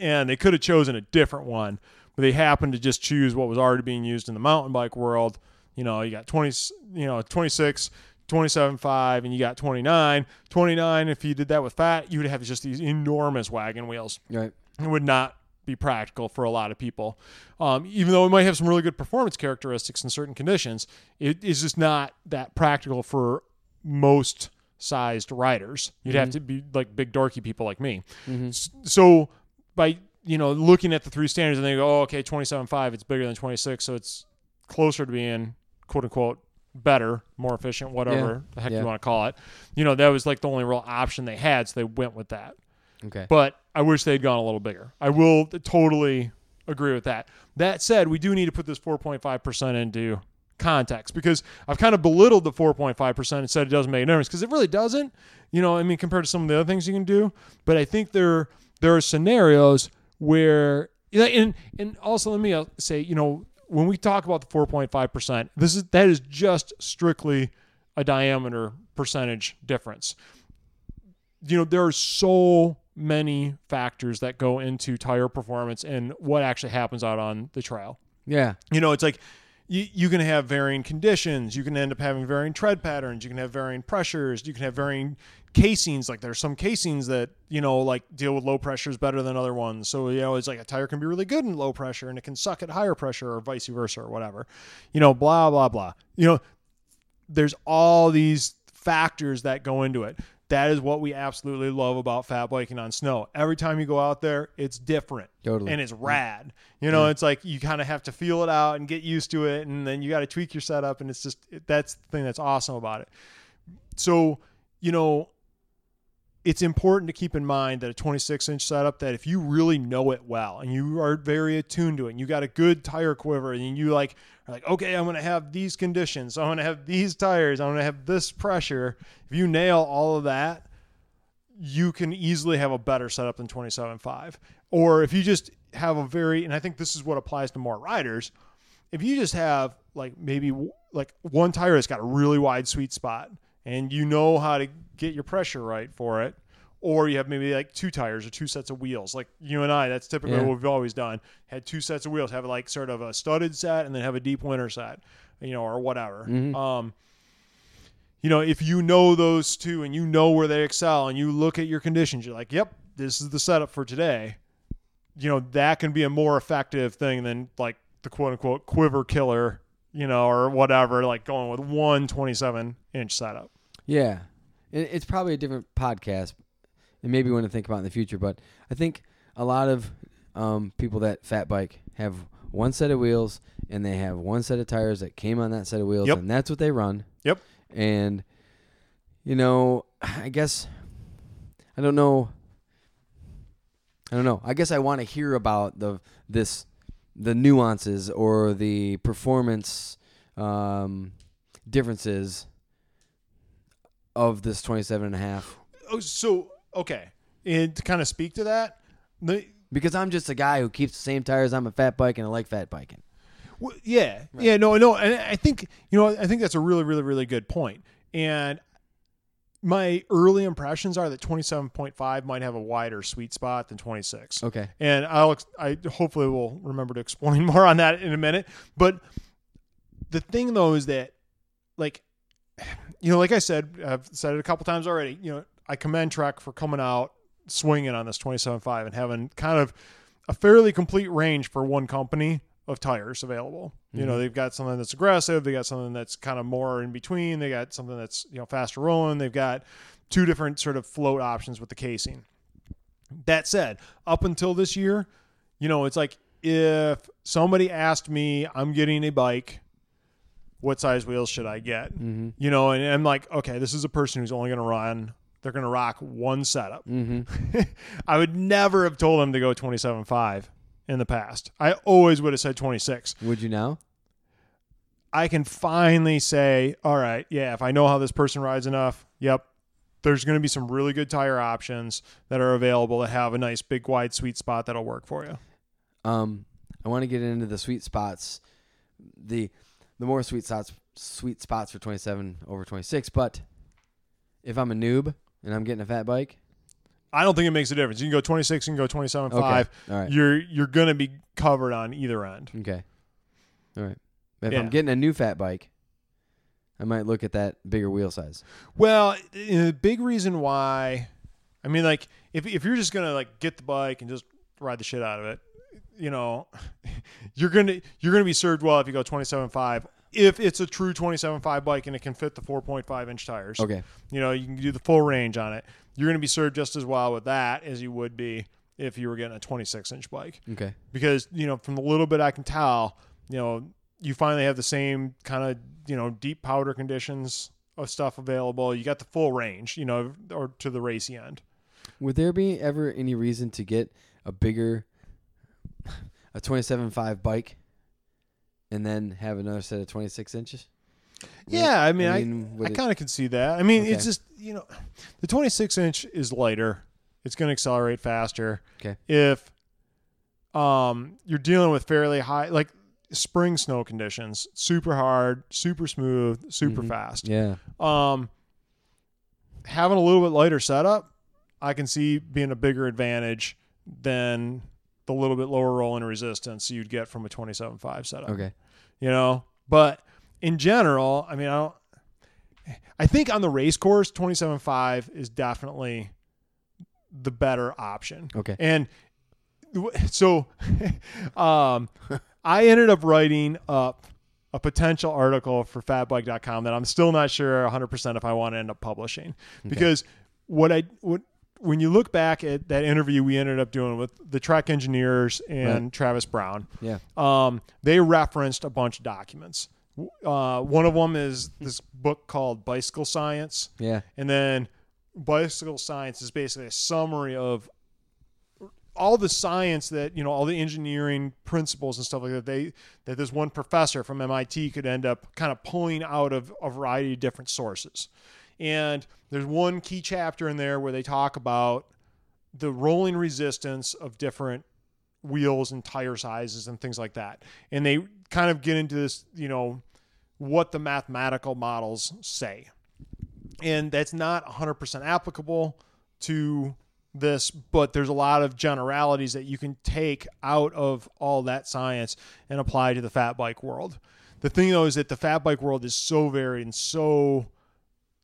and they could have chosen a different one, but they happened to just choose what was already being used in the mountain bike world. You know, you got 20, you know, 26, 27.5, and you got 29. 29, if you did that with fat, you would have just these enormous wagon wheels. Right. It would not be practical for a lot of people. Um, even though it might have some really good performance characteristics in certain conditions, it is just not that practical for most sized riders. You'd have to be like big dorky people like me. S- So by you know looking at the three standards and they go, oh, okay, 27.5, it's bigger than 26, so it's closer to being quote unquote better, more efficient, whatever the heck Yeah. you want to call it. You know, that was like the only real option they had, so they went with that Okay. but I wish they'd gone a little bigger. I will totally agree with that. That said, we do need to put this 4.5% into context because I've kind of belittled the 4.5% and said it doesn't make a difference because it really doesn't. You know, I mean, compared to some of the other things you can do. But I think there there are scenarios where, yeah, and and also let me uh, say, you know, when we talk about the 4.5%, this is that is just strictly a diameter percentage difference you know there are so many factors that go into tire performance and what actually happens out on the trail yeah. you know it's like you, you can have varying conditions. You can end up having varying tread patterns. You can have varying pressures. You can have varying casings. Like there's some casings that you know like deal with low pressures better than other ones. So you know it's like a tire can be really good in low pressure and it can suck at higher pressure or vice versa or whatever. You know blah blah blah. You know there's all these factors that go into it. That is what we absolutely love about fat biking on snow. Every time you go out there, it's different. Totally. And it's rad. You know, it's like you kind of have to feel it out and get used to it and then you got to tweak your setup and it's just it, that's the thing that's awesome about it. So, you know, it's important to keep in mind that a 26 inch setup that if you really know it well and you are very attuned to it and you got a good tire quiver and you like like okay i'm going to have these conditions. I'm going to have these tires. I'm going to have this pressure. If you nail all of that you can easily have a better setup than 27.5 or if you just have a very and i think this is what applies to more riders if you just have like maybe like one tire that's got a really wide sweet spot and you know how to get your pressure right for it or you have maybe like two tires or two sets of wheels. Like you and i that's typically Yeah. what we've always done. Had two sets of wheels have like sort of a studded set and then have a deep winter set you know or whatever. Um you know if you know those two and you know where they excel and you look at your conditions you're like yep this is the setup for today. You know that can be a more effective thing than like the quote unquote quiver killer, you know, or whatever, like going with one 27 inch setup. Yeah, it's probably a different podcast, and maybe one to think about in the future. But I think a lot of um, people that fat bike have one set of wheels, and they have one set of tires that came on that set of wheels, Yep. and that's what they run. Yep. And you know, I guess I don't know. I don't know. I guess I want to hear about the this the nuances or the performance um, differences of this 27 and a half Oh, so okay, and to kind of speak to that, the because I'm just a guy who keeps the same tires. I'm a fat bike and I like fat biking. Well, yeah, yeah, no, no, and I think you know, I think that's a really, really, really good point. And my early impressions are that twenty seven point five might have a wider sweet spot than twenty six. Okay. And I'll, I hopefully will remember to explain more on that in a minute. But the thing though is that, like, you know, like I said, I've said it a couple times already. You know, I commend Trek for coming out swinging on this 27.5 and having kind of a fairly complete range for one company of tires available. You know, they've got something that's aggressive, they got something that's kind of more in between, they got something that's, you know, faster rolling, they've got two different sort of float options with the casing. That said, up until this year, you know, it's like if somebody asked me, I'm getting a bike, what size wheels should I get? Mm-hmm. You know, and I'm like, okay, this is a person who's only going to run, they're going to rock one setup. Mm-hmm. I would never have told them to go 27.5 in the past. I always would have said 26. Would you now? I can finally say, all right, yeah, if I know how this person rides enough, yep, there's going to be some really good tire options that are available that have a nice big wide sweet spot that'll work for you. Um, I want to get into the sweet spots, the the more sweet spots sweet spots for 27 over 26. But if I'm a noob and I'm getting a fat bike, I don't think it makes a difference. You can go 26, you can go 27.5. okay, all right, You're you're going to be covered on either end. okay, all right. If Yeah. I'm getting a new fat bike, I might look at that bigger wheel size. Well, eh, the big reason why, I mean, like if if you're just gonna like get the bike and just ride the shit out of it, you know, you're gonna you're gonna be served well if you go 27.5. If it's a true 27.5 bike and it can fit the 4.5 inch tires, Okay, you know, you can do the full range on it. You're gonna be served just as well with that as you would be if you were getting a 26 inch bike okay, because you know from the little bit I can tell, you know, you finally have the same kind of you know deep powder conditions of stuff available. You got the full range, you know, or to the racy end. Would there be ever any reason to get a bigger, a 27.5 bike, and then have another set of 26 inches? Yeah, I mean, I would I it- kind of can see that. I mean, it's just you know, the 26 inch is lighter. It's going to accelerate faster. Okay. If um you're dealing with fairly high like spring snow conditions, super hard, super smooth, super Mhm. fast. yeah, Um, having a little bit lighter setup, I can see being a bigger advantage than the little bit lower rolling resistance you'd get from a 27.5 setup. okay, You know, but in general, I mean, I don't. I think on the race course, 27.5 is definitely the better option. okay. And so um, I ended up writing up a potential article for fatbike.com that I'm still not sure 100% if I want to end up publishing because what I what when you look back at that interview we ended up doing with the Trek engineers and Right. Travis Brown, Yeah. um, they referenced a bunch of documents. Uh, one of them is this book called Bicycle Science. Yeah. And then bicycle science is basically a summary of all the science that you know all the engineering principles and stuff like that they that this one professor from MIT could end up kind of pulling out of a variety of different sources. And there's one key chapter in there where they talk about the rolling resistance of different wheels and tire sizes and things like that. And they kind of get into this, you know, what the mathematical models say and that's not 100% applicable to this but there's a lot of generalities that you can take out of all that science and apply to the fat bike world the thing though is that the fat bike world is so varied and so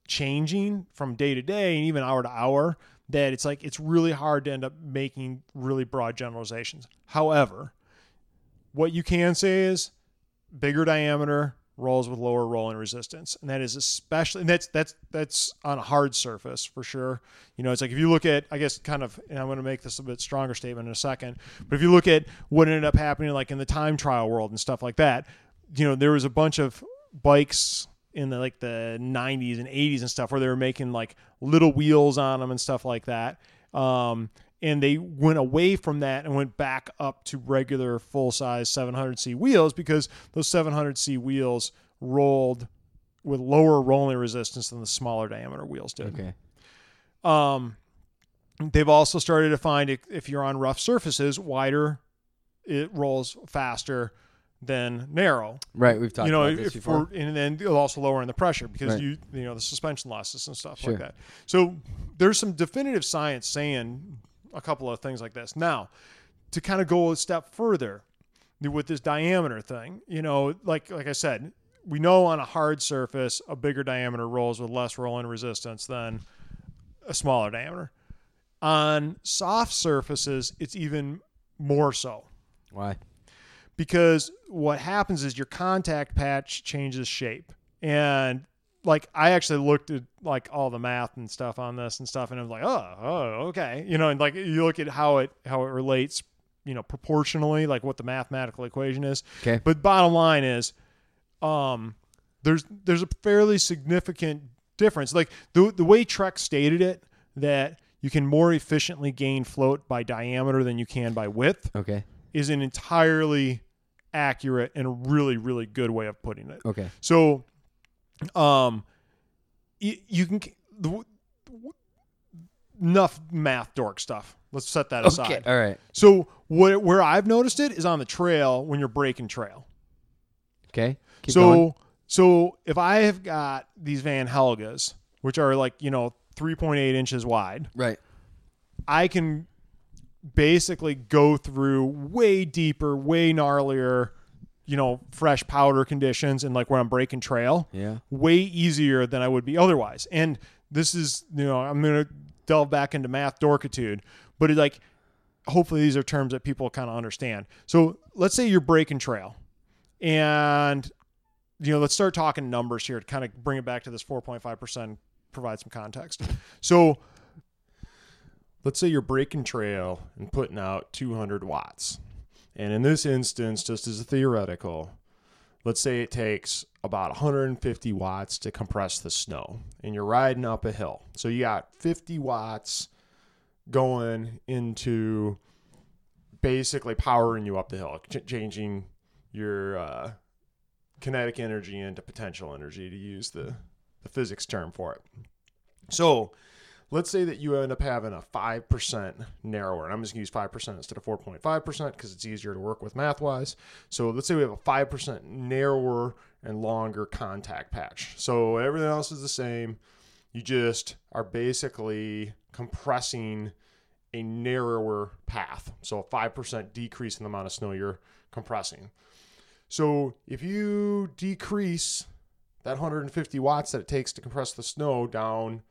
changing from day to day and even hour to hour that it's like it's really hard to end up making really broad generalizations however what you can say is bigger diameter rolls with lower rolling resistance, and that is especially and that's that's that's on a hard surface for sure. You know, it's like if you look at, I guess, kind of, and I'm going to make this a bit stronger statement in a second, but if you look at what ended up happening, like in the time trial world and stuff like that, you know, there was a bunch of bikes in the like the 90s and 80s and stuff where they were making like little wheels on them and stuff like that. Um, and they went away from that and went back up to regular full size 700C wheels because those 700C wheels rolled with lower rolling resistance than the smaller diameter wheels did. Okay. Um, they've also started to find if, if you're on rough surfaces, wider it rolls faster than narrow. Right. We've talked you know, about this if before. we're, and then it'll also lowering the pressure because Right. you you know the suspension losses and stuff Sure. like that. So there's some definitive science saying a couple of things like this. Now, to kind of go a step further with this diameter thing, you know, like like I said, we know on a hard surface a bigger diameter rolls with less rolling resistance than a smaller diameter. On soft surfaces, it's even more so Why? Because what happens is your contact patch changes shape and like i actually looked at like all the math and stuff on this and stuff and i was like oh oh okay you know and like you look at how it how it relates you know proportionally like what the mathematical equation is Okay. but bottom line is um there's there's a fairly significant difference like the the way Trek stated it that you can more efficiently gain float by diameter than you can by width Okay. is an entirely accurate and a really really good way of putting it. Okay. So, um, you, you can the, enough math dork stuff. Let's set that aside. Okay. All right. So what where I've noticed it is on the trail when you're breaking trail. Okay. Keep so going. so if I have got these Vanhelgas, which are like you know 3.8 inches wide, Right. I can basically go through way deeper, way gnarlier, you know, fresh powder conditions and like where I'm breaking trail Yeah. way easier than I would be otherwise. And this is, you know, I'm going to delve back into math dorkitude, but it like, hopefully these are terms that people kind of understand. So let's say you're breaking trail and, you know, let's start talking numbers here to kind of bring it back to this 4.5%, provide some context. So let's say you're breaking trail and putting out 200 watts. And in this instance, just as a theoretical, let's say it takes about 150 watts to compress the snow and you're riding up a hill. So you got 50 watts going into basically powering you up the hill, ch- changing your uh, kinetic energy into potential energy to use the, the physics term for it. So let's say that you end up having a 5% narrower, and I'm just going to use 5% instead of 4.5% because it's easier to work with math wise. So let's say we have a 5% narrower and longer contact patch. So everything else is the same. You just are basically compressing a narrower path. So a 5% decrease in the amount of snow you're compressing. So if you decrease that 150 watts that it takes to compress the snow down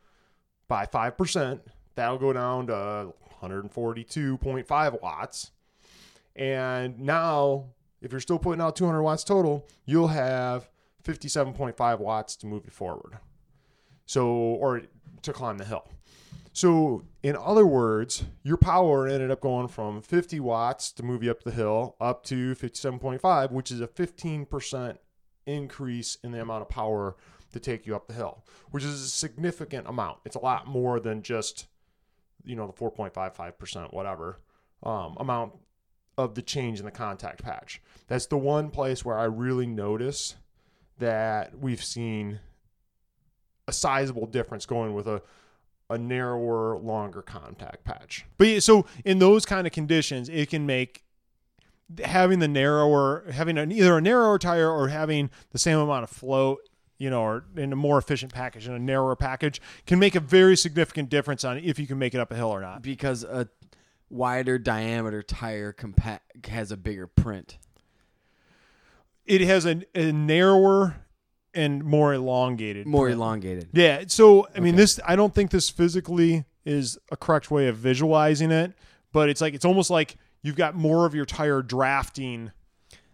by 5%, that'll go down to 142.5 watts. And now, if you're still putting out 200 watts total, you'll have 57.5 watts to move you forward. So, or to climb the hill. So, in other words, your power ended up going from 50 watts to move you up the hill up to 57.5, which is a 15% increase in the amount of power to take you up the hill, which is a significant amount. It's a lot more than just, you know, the 4.55%, whatever um, amount of the change in the contact patch. That's the one place where I really notice that we've seen a sizable difference going with a a narrower, longer contact patch. But yeah, so in those kind of conditions, it can make having the narrower, having an, either a narrower tire or having the same amount of float, you know, or in a more efficient package, in a narrower package, can make a very significant difference on if you can make it up a hill or not. Because a wider diameter tire compact has a bigger print. It has a, a narrower and more elongated, More print. elongated. Yeah. So I mean, this I don't think this physically is a correct way of visualizing it, but it's like it's almost like you've got more of your tire drafting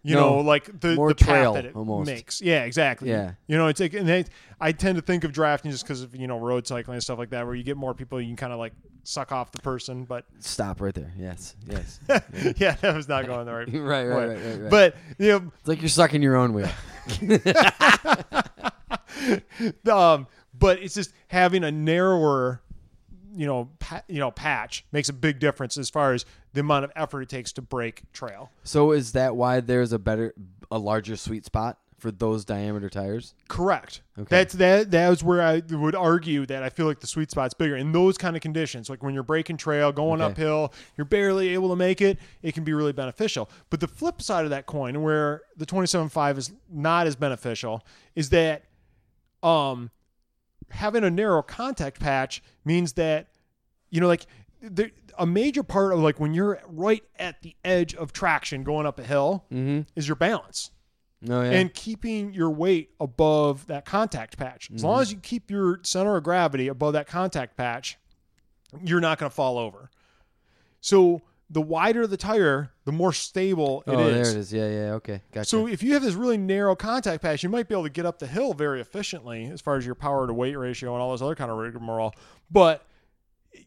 You No, know, like the, the path that it almost. makes. Yeah, exactly. Yeah. You know, it's like, and they, I tend to think of drafting just because of you know road cycling and stuff like that, where you get more people, you can kind of like suck off the person. But Stop right there. Yes, yes. yeah, that was not going the right. right, right, right, right, right. But you know, it's like you're sucking your own wheel. um, but it's just having a narrower, you know, pa- you know, patch makes a big difference as far as the amount of effort it takes to break trail. So is that why there's a better, a larger sweet spot for those diameter tires? Correct. Okay. That's that. That was where I would argue that I feel like the sweet spot's bigger in those kind of conditions, like when you're breaking trail, going Okay. uphill, you're barely able to make it. It can be really beneficial. But the flip side of that coin, where the 27.5 is not as beneficial, is that um, having a narrow contact patch means that you know, like there, a major part of like when you're right at the edge of traction going up a hill Mm-hmm. is your balance No, yeah. and keeping your weight above that contact patch. As long as you keep your center of gravity above that contact patch, you're not going to fall over. So the wider the tire, the more stable it is. oh, there it is. Yeah, yeah. Okay, gotcha. So if you have this really narrow contact patch, you might be able to get up the hill very efficiently as far as your power to weight ratio and all those other kind of rigmarole. But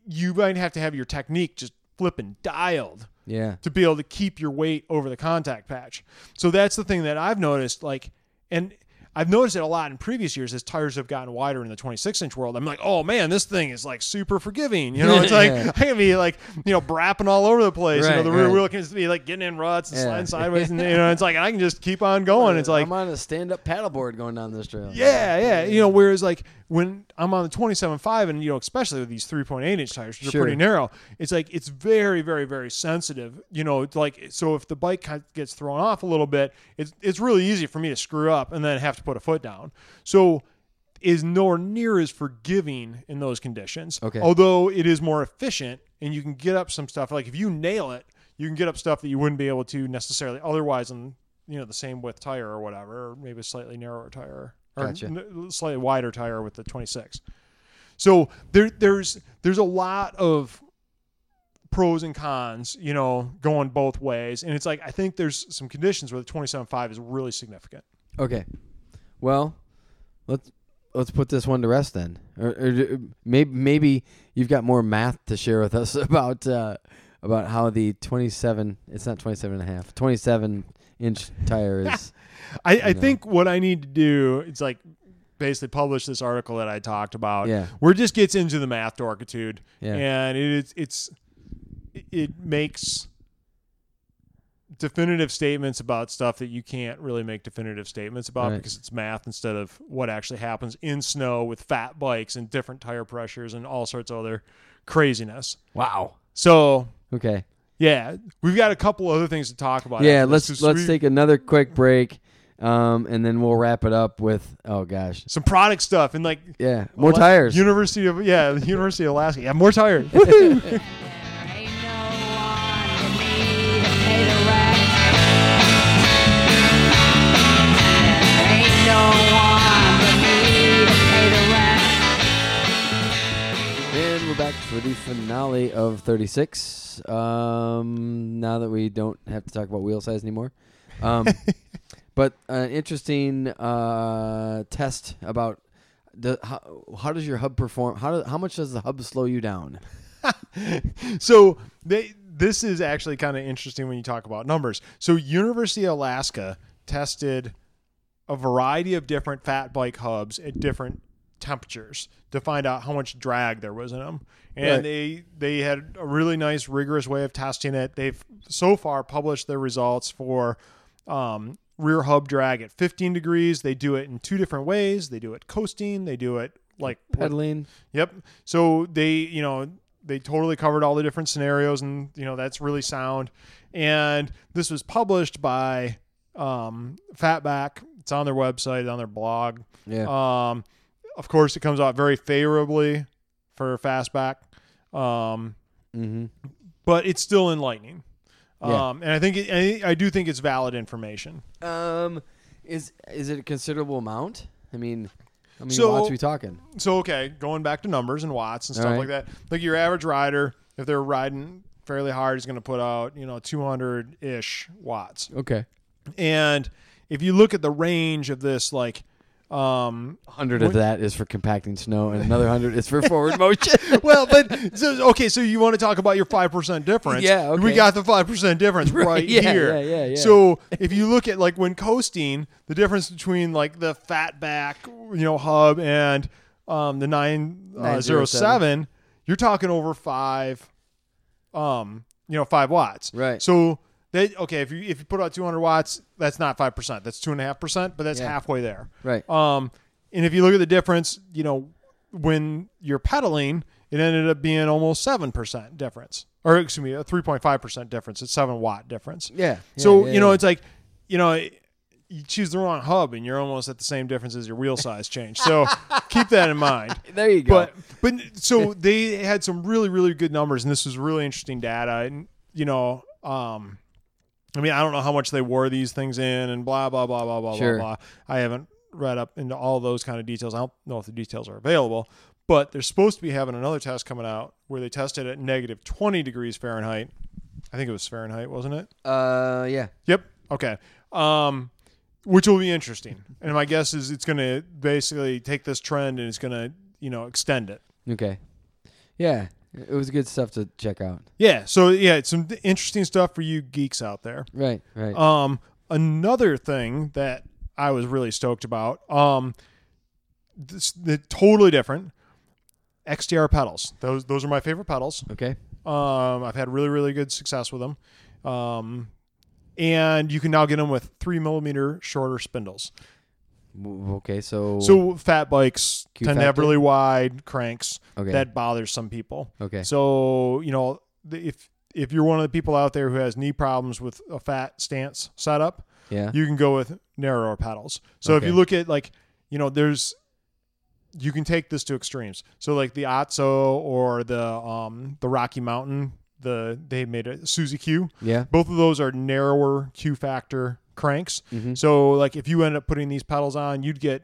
you might have to have your technique just flipping dialed yeah. to be able to keep your weight over the contact patch. So that's the thing that I've noticed. Like, and I've noticed it a lot in previous years as tires have gotten wider in the 26 inch world. I'm like, oh man, this thing is like super forgiving. You know, it's like Yeah. I can be like, you know, brapping all over the place. you know, Right, the rear right. wheel can be like getting in ruts and Yeah. sliding sideways, and you know, it's like I can just keep on going. It's like, I'm on a stand-up paddleboard going down this trail. yeah, yeah. You know, whereas like when I'm on the 27.5 and, you know, especially with these 3.8 inch tires, which Sure. are pretty narrow, it's like it's very, very, very sensitive. You know, it's like, so if the bike gets thrown off a little bit, it's, it's really easy for me to screw up and then have to put a foot down. So is nowhere near as forgiving in those conditions. Okay. Although it is more efficient and you can get up some stuff. Like if you nail it, you can get up stuff that you wouldn't be able to necessarily otherwise on you know the same width tire or whatever, or maybe a slightly narrower tire or Gotcha. n- slightly wider tire with the 26. So there there's there's a lot of pros and cons, you know, going both ways, and it's like I think there's some conditions where the 27.5 is really significant. Okay. Well, let's let's put this one to rest then. Or, or maybe maybe you've got more math to share with us about uh, about how the 27 it's not 27 and a half 27 inch tire is I, I know. think what I need to do is like basically publish this article that I talked about. Yeah. Where it just gets into the math dorkitude. Yeah. And it is it's it makes definitive statements about stuff that you can't really make definitive statements about Right. because it's math instead of what actually happens in snow with fat bikes and different tire pressures and all sorts of other craziness. wow. So Okay. yeah, we've got a couple other things to talk about. Yeah, let's let's we- take another quick break um, and then we'll wrap it up with oh gosh. some product stuff and like Yeah, more Ala- tires. University of yeah, the University of Alaska. Yeah, more tires. for the finale of 36. Um, now that we don't have to talk about wheel size anymore. Um, but an interesting uh, test about the, how, how does your hub perform? How, do, how much does the hub slow you down? so they this is actually kind of interesting when you talk about numbers. So University of Alaska tested a variety of different fat bike hubs at different temperatures to find out how much drag there was in them. And Right. they they had a really nice rigorous way of testing it. They've so far published their results for um, rear hub drag at 15 degrees. They do it in two different ways. They do it coasting. They do it like Pedaling. Yep. So they, you know, they totally covered all the different scenarios, and you know that's really sound. And this was published by um, Fatback. It's on their website, on their blog. Yeah. Um, of course, it comes out very favorably for Fatback, um, mm-hmm. but it's still enlightening. Yeah. Um, and I think it, I, I do think it's valid information. Um, is is it a considerable amount? I mean, how many So- watts are we talking? So okay, going back to numbers and watts and stuff right. like that. Like your average rider, if they're riding fairly hard, is going to put out you know 200 ish watts. Okay. And if you look at the range of this, like, um, 100 of that is for compacting snow, and another 100 is for forward motion. well, but so, okay, so you want to talk about your five percent difference? Yeah, okay. we got the five percent difference right, yeah, here. yeah, yeah, yeah. So if you look at like when coasting, the difference between like the Fatback, you know, hub and um, the nine uh, zero 907. you're talking over five, um, you know, five watts. Right. So that okay, if you if you put out 200 watts, that's not five percent. That's two and a half percent, but that's Yeah. halfway there. right. Um, and if you look at the difference, you know, when you're pedaling, it ended up being almost seven percent difference, or excuse me, a three point five percent difference. It's seven watt difference. Yeah. so you know, it's like, you know, you choose the wrong hub, and you're almost at the same difference as your wheel size change. So keep that in mind. there you go. But but so they had some really really good numbers, and this was really interesting data. And you know, um, I mean, I don't know how much they wore these things in, and blah blah blah blah blah Sure. blah blah. I haven't read up into all those kind of details. I don't know if the details are available, but they're supposed to be having another test coming out where they tested at negative twenty degrees Fahrenheit. I think it was Fahrenheit, wasn't it? uh, yeah. Yep. Okay. Um, which will be interesting. And my guess is it's going to basically take this trend and it's going to, you know, extend it. Okay. Yeah. It was good stuff to check out. Yeah. So yeah, it's some interesting stuff for you geeks out there. Right. Right. Um, another thing that I was really stoked about, um, this, the totally different XTR pedals. Those those are my favorite pedals. okay. Um, I've had really really good success with them. Um, and you can now get them with three millimeter shorter spindles. Okay. So. So fat bikes Q tend to have really wide cranks. Okay. That bothers some people. okay. So you know, if if you're one of the people out there who has knee problems with a fat stance setup, yeah. you can go with narrower pedals. So if you look at like, you know, there's you can take this to extremes. So like the Otso or the um the Rocky Mountain, the they made a Suzi Q. yeah. Both of those are narrower Q factor cranks. Mm-hmm. So like if you end up putting these pedals on, you'd get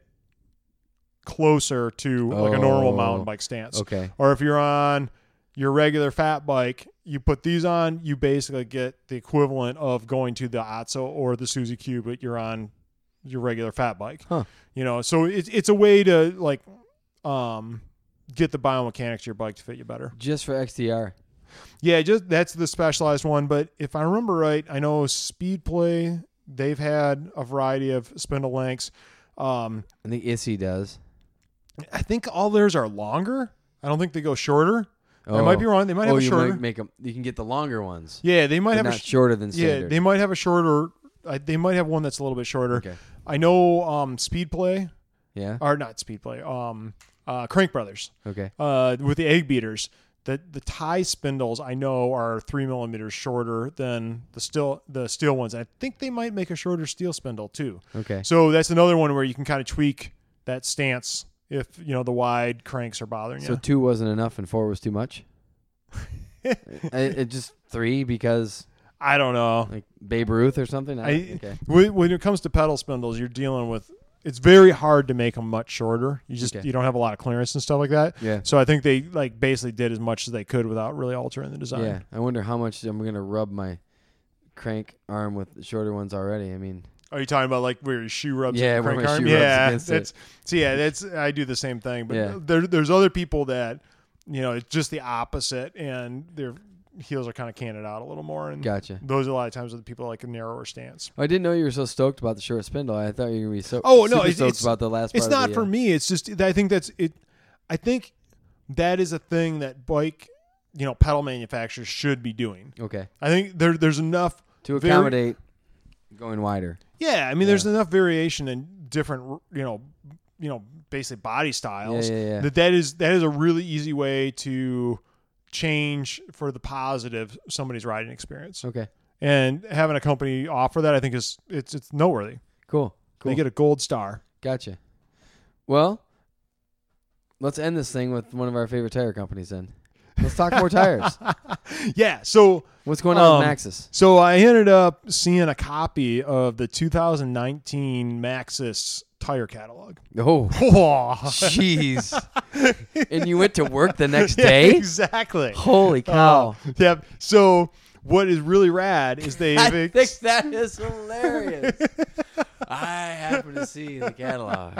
closer to like a normal Oh. mountain bike stance. Okay. Or if you're on your regular fat bike, you put these on, you basically get the equivalent of going to the Otso or the Suzi Q, but you're on your regular fat bike. Huh. You know, so it's it's a way to like um get the biomechanics of your bike to fit you better. Just for XTR. Yeah, just that's the specialized one. But if I remember right, I know Speedplay they've had a variety of spindle lengths. Um, I think iSSi does. I think all theirs are longer. I don't think they go shorter. I Oh. might be wrong. They might oh, have a you shorter. might make them. You can get the longer ones. yeah, they might but have not a sh- shorter than standard. yeah. They might have a shorter. I, they might have one that's a little bit shorter. okay. I know um, Speedplay Yeah. or not Speedplay. Um, uh, Crank Brothers Okay. uh, with the egg beaters. The the tie spindles I know are three millimeters shorter than the steel the steel ones. I think they might make a shorter steel spindle too. Okay. So that's another one where you can kind of tweak that stance if you know the wide cranks are bothering you. So two wasn't enough, and four was too much. it, it just three because I don't know. like Babe Ruth or something. I, I- okay. When it comes to pedal spindles, you're dealing with. It's very hard to make them much shorter. You just Okay. you don't have a lot of clearance and stuff like that. Yeah. So I think they like basically did as much as they could without really altering the design. Yeah. I wonder how much I'm gonna rub my crank arm with the shorter ones already. I mean, Are you talking about like where your shoe rubs? Yeah, where my arm? shoe rubs yeah, against it. so yeah, that's I do the same thing. But Yeah. there, there's other people that you know it's just the opposite, and their heels are kind of canted out a little more, and gotcha. those are a lot of times with the people like a narrower stance. I didn't know you were so stoked about the short spindle. I thought you were gonna be so. Oh, no, it's- stoked it's- about the last. It's not the, for uh, me. It's just I think that's it. I think that is a thing that bike, you know, pedal manufacturers should be doing. Okay. I think there there's enough. To accommodate going wider. Yeah, I mean, there's enough variation in different, you know, you know, basic body styles. Yeah, yeah, yeah. That that is that is a really easy way to change for the positive somebody's riding experience. Okay. And having a company offer that, I think is it's it's noteworthy. Cool. Cool. They get a gold star. Gotcha. Well, let's end this thing with one of our favorite tire companies. Then let's talk more tires. Yeah. So What's going on with Um, Maxxis? So I ended up seeing a copy of the 2019 Maxxis tire catalog. Oh, jeez! and you went to work the next Yeah, day? exactly. Holy cow! Uh, yeah. So what is really rad is they I think that is hilarious. I happen to see the catalog.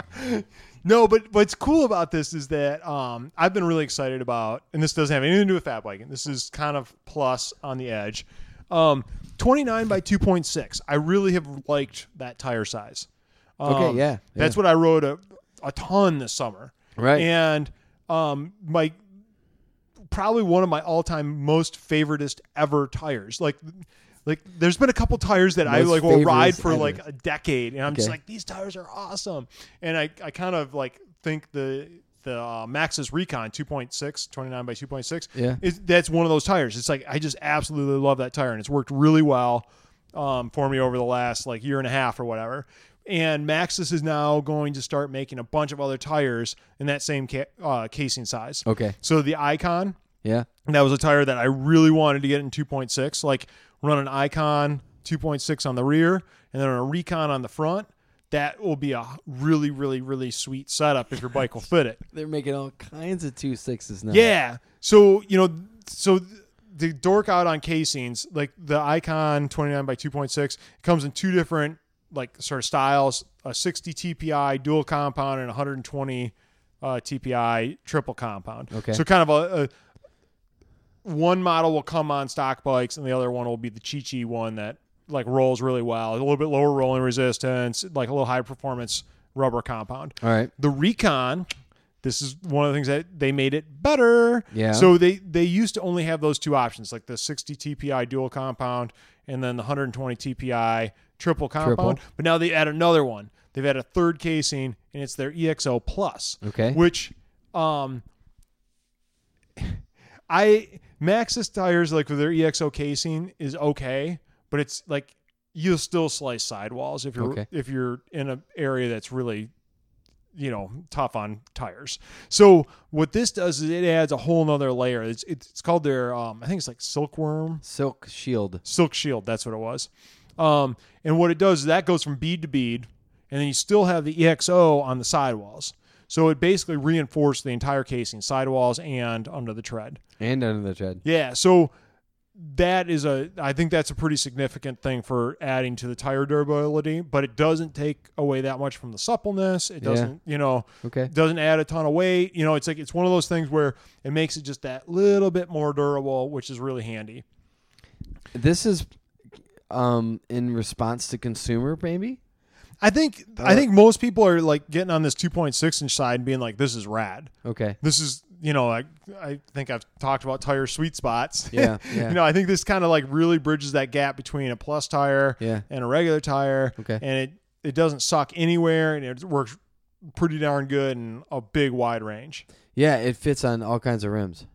No, but what's cool about this is that um, I've been really excited about, and this doesn't have anything to do with fat biking. This is kind of plus on the edge. Um, 29 by 2.6. I really have liked that tire size. Um, Okay, yeah, That's what I rode a, a ton this summer. Right. And um, my probably one of my all-time most favoritist ever tires. Like like there's been a couple tires that I like will ride for ever. like a decade and I'm just like these tires are awesome. And I I kind of like think the the uh, Maxxis Recon 2.6 29 by 2.6 Yeah. is that's one of those tires. It's like I just absolutely love that tire and it's worked really well um, for me over the last like year and a half or whatever. And Maxxis is now going to start making a bunch of other tires in that same ca- uh, casing size. Okay. So the Icon, Yeah. that was a tire that I really wanted to get in 2.6, like run an Icon 2.6 on the rear and then a Recon on the front. That will be a really, really, really sweet setup if your bike will fit it. They're making all kinds of two sixes now. Yeah. So, you know, so th- the dork out on casings, like the Icon 29 by 2.6, comes in two different like sort of styles, a 60 TPI dual compound and 120 uh, TPI triple compound. Okay. So kind of a, a one model will come on stock bikes and the other one will be the Chi Chi one that like rolls really well, a little bit lower rolling resistance, like a little high performance rubber compound. All right. The Recon, this is one of the things that they made it better. Yeah. So they they used to only have those two options, like the 60 TPI dual compound and then the 120 TPI triple compound. Triple. But now they add another one. They've had a third casing, and it's their EXO Plus. Okay. Which, um, I Maxxis tires like with their EXO casing is okay, but it's like you'll still slice sidewalls if you're Okay. if you're in an area that's really you know tough on tires. So what this does is it adds a whole nother layer. It's it's called their um I think it's like silkworm Silk Shield. silk shield. That's what it was. Um, and what it does is that goes from bead to bead, and then you still have the EXO on the sidewalls. So it basically reinforced the entire casing, sidewalls and under the tread. And under the tread. Yeah, so that is a I think that's a pretty significant thing for adding to the tire durability, but it doesn't take away that much from the suppleness. It doesn't, you know, Okay. doesn't add a ton of weight. You know, it's like it's one of those things where it makes it just that little bit more durable, which is really handy. This is um in response to consumer, maybe? I think I Uh, think most people are like getting on this 2.6 inch side and being like, "This is rad. Okay. This is you know, I I think I've talked about tire sweet spots. Yeah, yeah. you know, I think this kind of like really bridges that gap between a plus tire Yeah. and a regular tire. Okay. and it it doesn't suck anywhere, and it works pretty darn good in a big wide range. Yeah, it fits on all kinds of rims.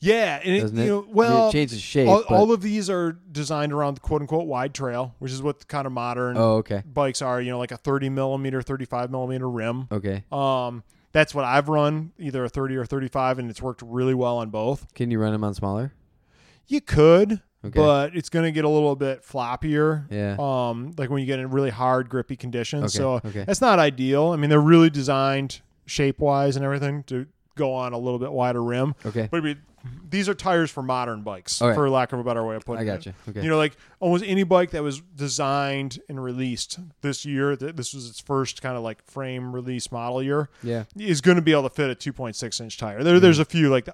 Yeah, and it, you it? know, well, it changes shape. all, all of these are designed around the quote unquote wide trail, which is what the kind of modern oh, okay. bikes are. You know, like a 30 millimeter, 35 millimeter rim. Okay. Um, that's what I've run, either a 30 or 35, and it's worked really well on both. Can you run them on smaller? You could, Okay. but it's going to get a little bit floppier. Yeah. Um, like when you get in really hard, grippy conditions. Okay, So okay. that's not ideal. I mean, they're really designed shape wise and everything to go on a little bit wider rim. Okay. But I mean, these are tires for modern bikes, right. for lack of a better way of putting it. I got you. Okay. You know, like almost any bike that was designed and released this year, that this was its first kind of like frame release model year, yeah. is going to be able to fit a 2.6 inch tire. Mm-hmm. There, there's a few like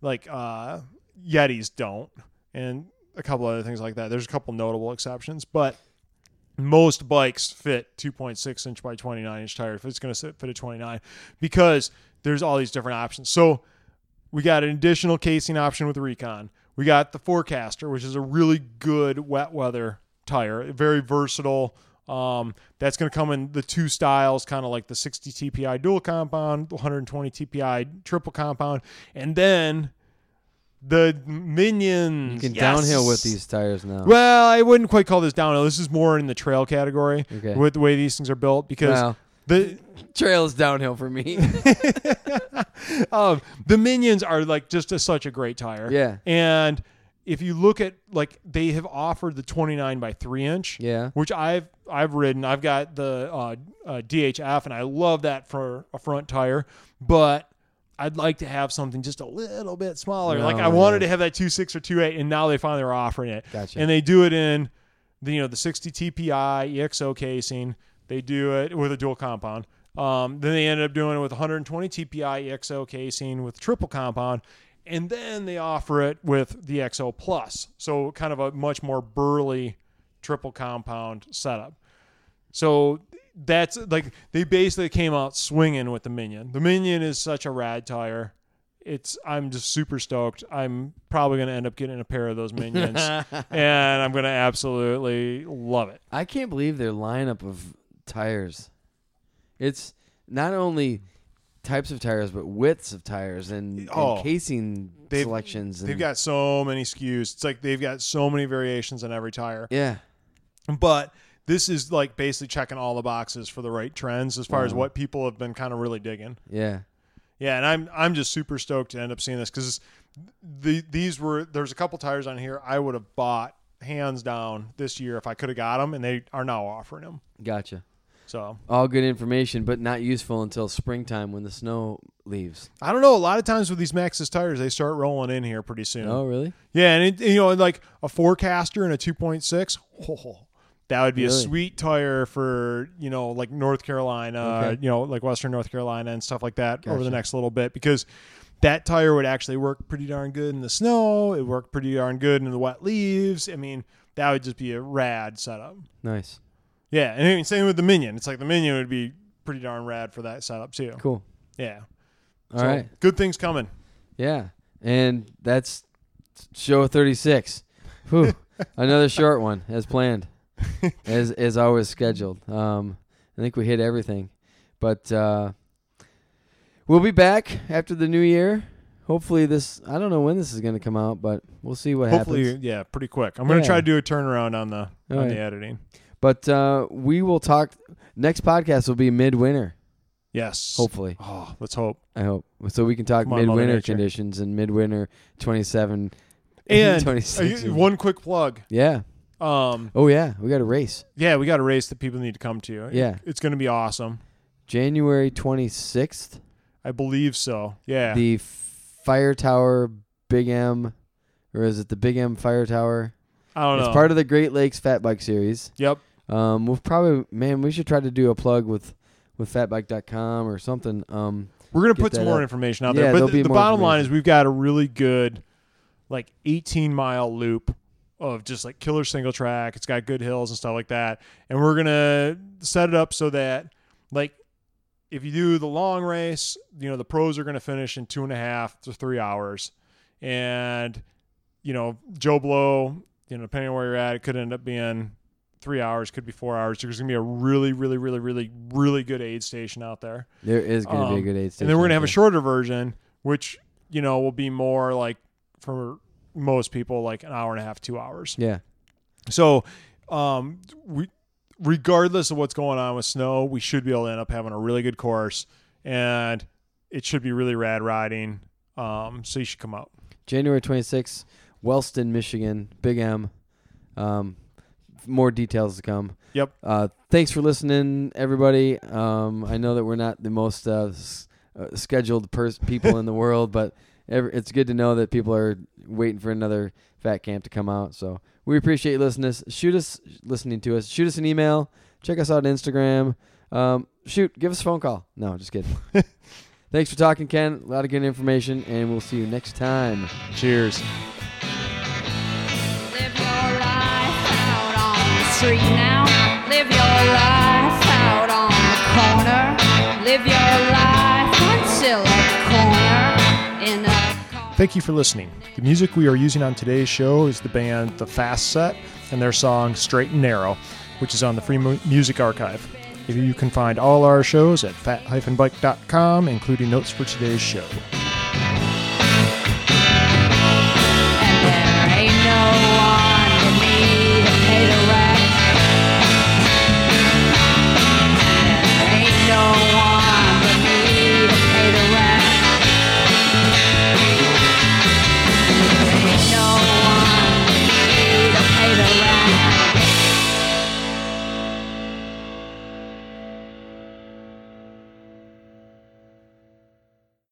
like uh, Yetis don't, and a couple other things like that. There's a couple notable exceptions, but most bikes fit 2.6 inch by 29 inch tire if it's going to fit a 29 because there's all these different options. So we got an additional casing option with Recon. We got the Forecaster, which is a really good wet weather tire, very versatile. Um, that's going to come in the two styles, kind of like the 60 TPI dual compound, 120 TPI triple compound, and then the Minions. You can Yes! downhill with these tires now. Well, I wouldn't quite call this downhill. This is more in the trail category Okay. with the way these things are built because Well, the trail is downhill for me. um, the minions are like just a, such a great tire. Yeah. And if you look at like they have offered the 29 by 3 inch, yeah. which I've I've ridden. I've got the uh, uh, DHF and I love that for a front tire, but I'd like to have something just a little bit smaller. like Oh, I wanted to have that two six or two eight, and now they finally are offering it. Gotcha. And they do it in the you know the 60 TPI EXO casing. They do it with a dual compound. Um, then they ended up doing it with 120 TPI EXO casing with triple compound, and then they offer it with the EXO Plus. So kind of a much more burly triple compound setup. So that's like they basically came out swinging with the Minion. The Minion is such a rad tire. It's I'm just super stoked. I'm probably going to end up getting a pair of those Minions, and I'm going to absolutely love it. I can't believe their lineup of tires. It's not only types of tires, but widths of tires and, and Oh. casing They've- selections. And, They've got so many SKUs. It's like they've got so many variations on every tire. yeah, But this is like basically checking all the boxes for the right trends as far as what people have been kind of really digging. yeah, Yeah, and I'm I'm just super stoked to end up seeing this because the these were there's a couple tires on here I would have bought hands down this year if I could have got them, and they are now offering them. gotcha. So All good information, but not useful until springtime when the snow leaves. I don't know. A lot of times with these Maxxis tires, they start rolling in here pretty soon. Oh, really? Yeah, and it, you know, like a forecaster and a 2.6, oh, that would be a sweet tire for you know, like North Carolina, Okay. you know, like Western North Carolina and stuff like that over the next little bit because that tire would actually work pretty darn good in the snow. It worked pretty darn good in the wet leaves. I mean, that would just be a rad setup. Nice. Yeah, and I mean, same with the Minion. It's like the Minion would be pretty darn rad for that setup too. Cool. Yeah. All So, right. Good things coming. Yeah. And that's show 36. Whew. Another short one as planned. as as always scheduled. Um I think we hit everything. But uh we'll be back after the new year. Hopefully this I don't know when this is going to come out, but we'll see what Hopefully, happens. Hopefully, yeah, pretty quick. I'm gonna Yeah. try to do a turnaround on the All on right. the editing. But uh we will talk next podcast will be midwinter, Yes. hopefully. Oh, let's hope. I hope. So we can talk on, midwinter conditions and midwinter 27 And 26. uh, one quick plug. Yeah. Um, Oh yeah, we got a race. yeah, we got a race that people need to come to. Yeah. it's gonna be awesome. January 26th, I believe so. Yeah. the Fire Tower Big M, or is it the Big M Fire Tower? I don't know. It's part of the Great Lakes Fat Bike Series. Yep. Um, we'll probably, man, we should try to do a plug with with fatbike.com or something. Um, We're gonna put some more up. information out Yeah, there. But the, bottom line is we've got a really good, like 18 mile loop of just like killer single track. It's got good hills and stuff like that. And we're gonna set it up so that like if you do the long race, you know, the pros are gonna finish in two and a half to three hours. And, you know, Joe Blow, you know, depending on where you're at, it could end up being three hours, could be four hours. There's gonna be a really, really, really, really, really good aid station out there. there is going to be a Um, good aid station. And then we're gonna have a shorter version, which you know will be more like for most people like an hour and a half, two hours. Yeah. So, um, we regardless of what's going on with snow, we should be able to end up having a really good course, and it should be really rad riding. Um, so you should come out. January 26th, Wellston, Michigan, Big M. Um, more details to come. Yep. Uh, thanks for listening, everybody. Um, I know that we're not the most uh, s- uh, scheduled pers- people in the world, but ev it's good to know that people are waiting for another Fat Camp to come out. So we appreciate you listening. Shoot us, listening to us. Shoot us an email. Check us out on Instagram. Um, shoot, give us a phone call. No, just kidding. Thanks for talking, Ken. A lot of good information, and we'll see you next time. Cheers. Street now. Live your life out on the corner. Live your life corner. Thank you for listening. The music we are using on today's show is the band The Fast Set and their song Straight and Narrow, which is on the Free Music Archive. You can find all our shows at fat-bike.com, including notes for today's show.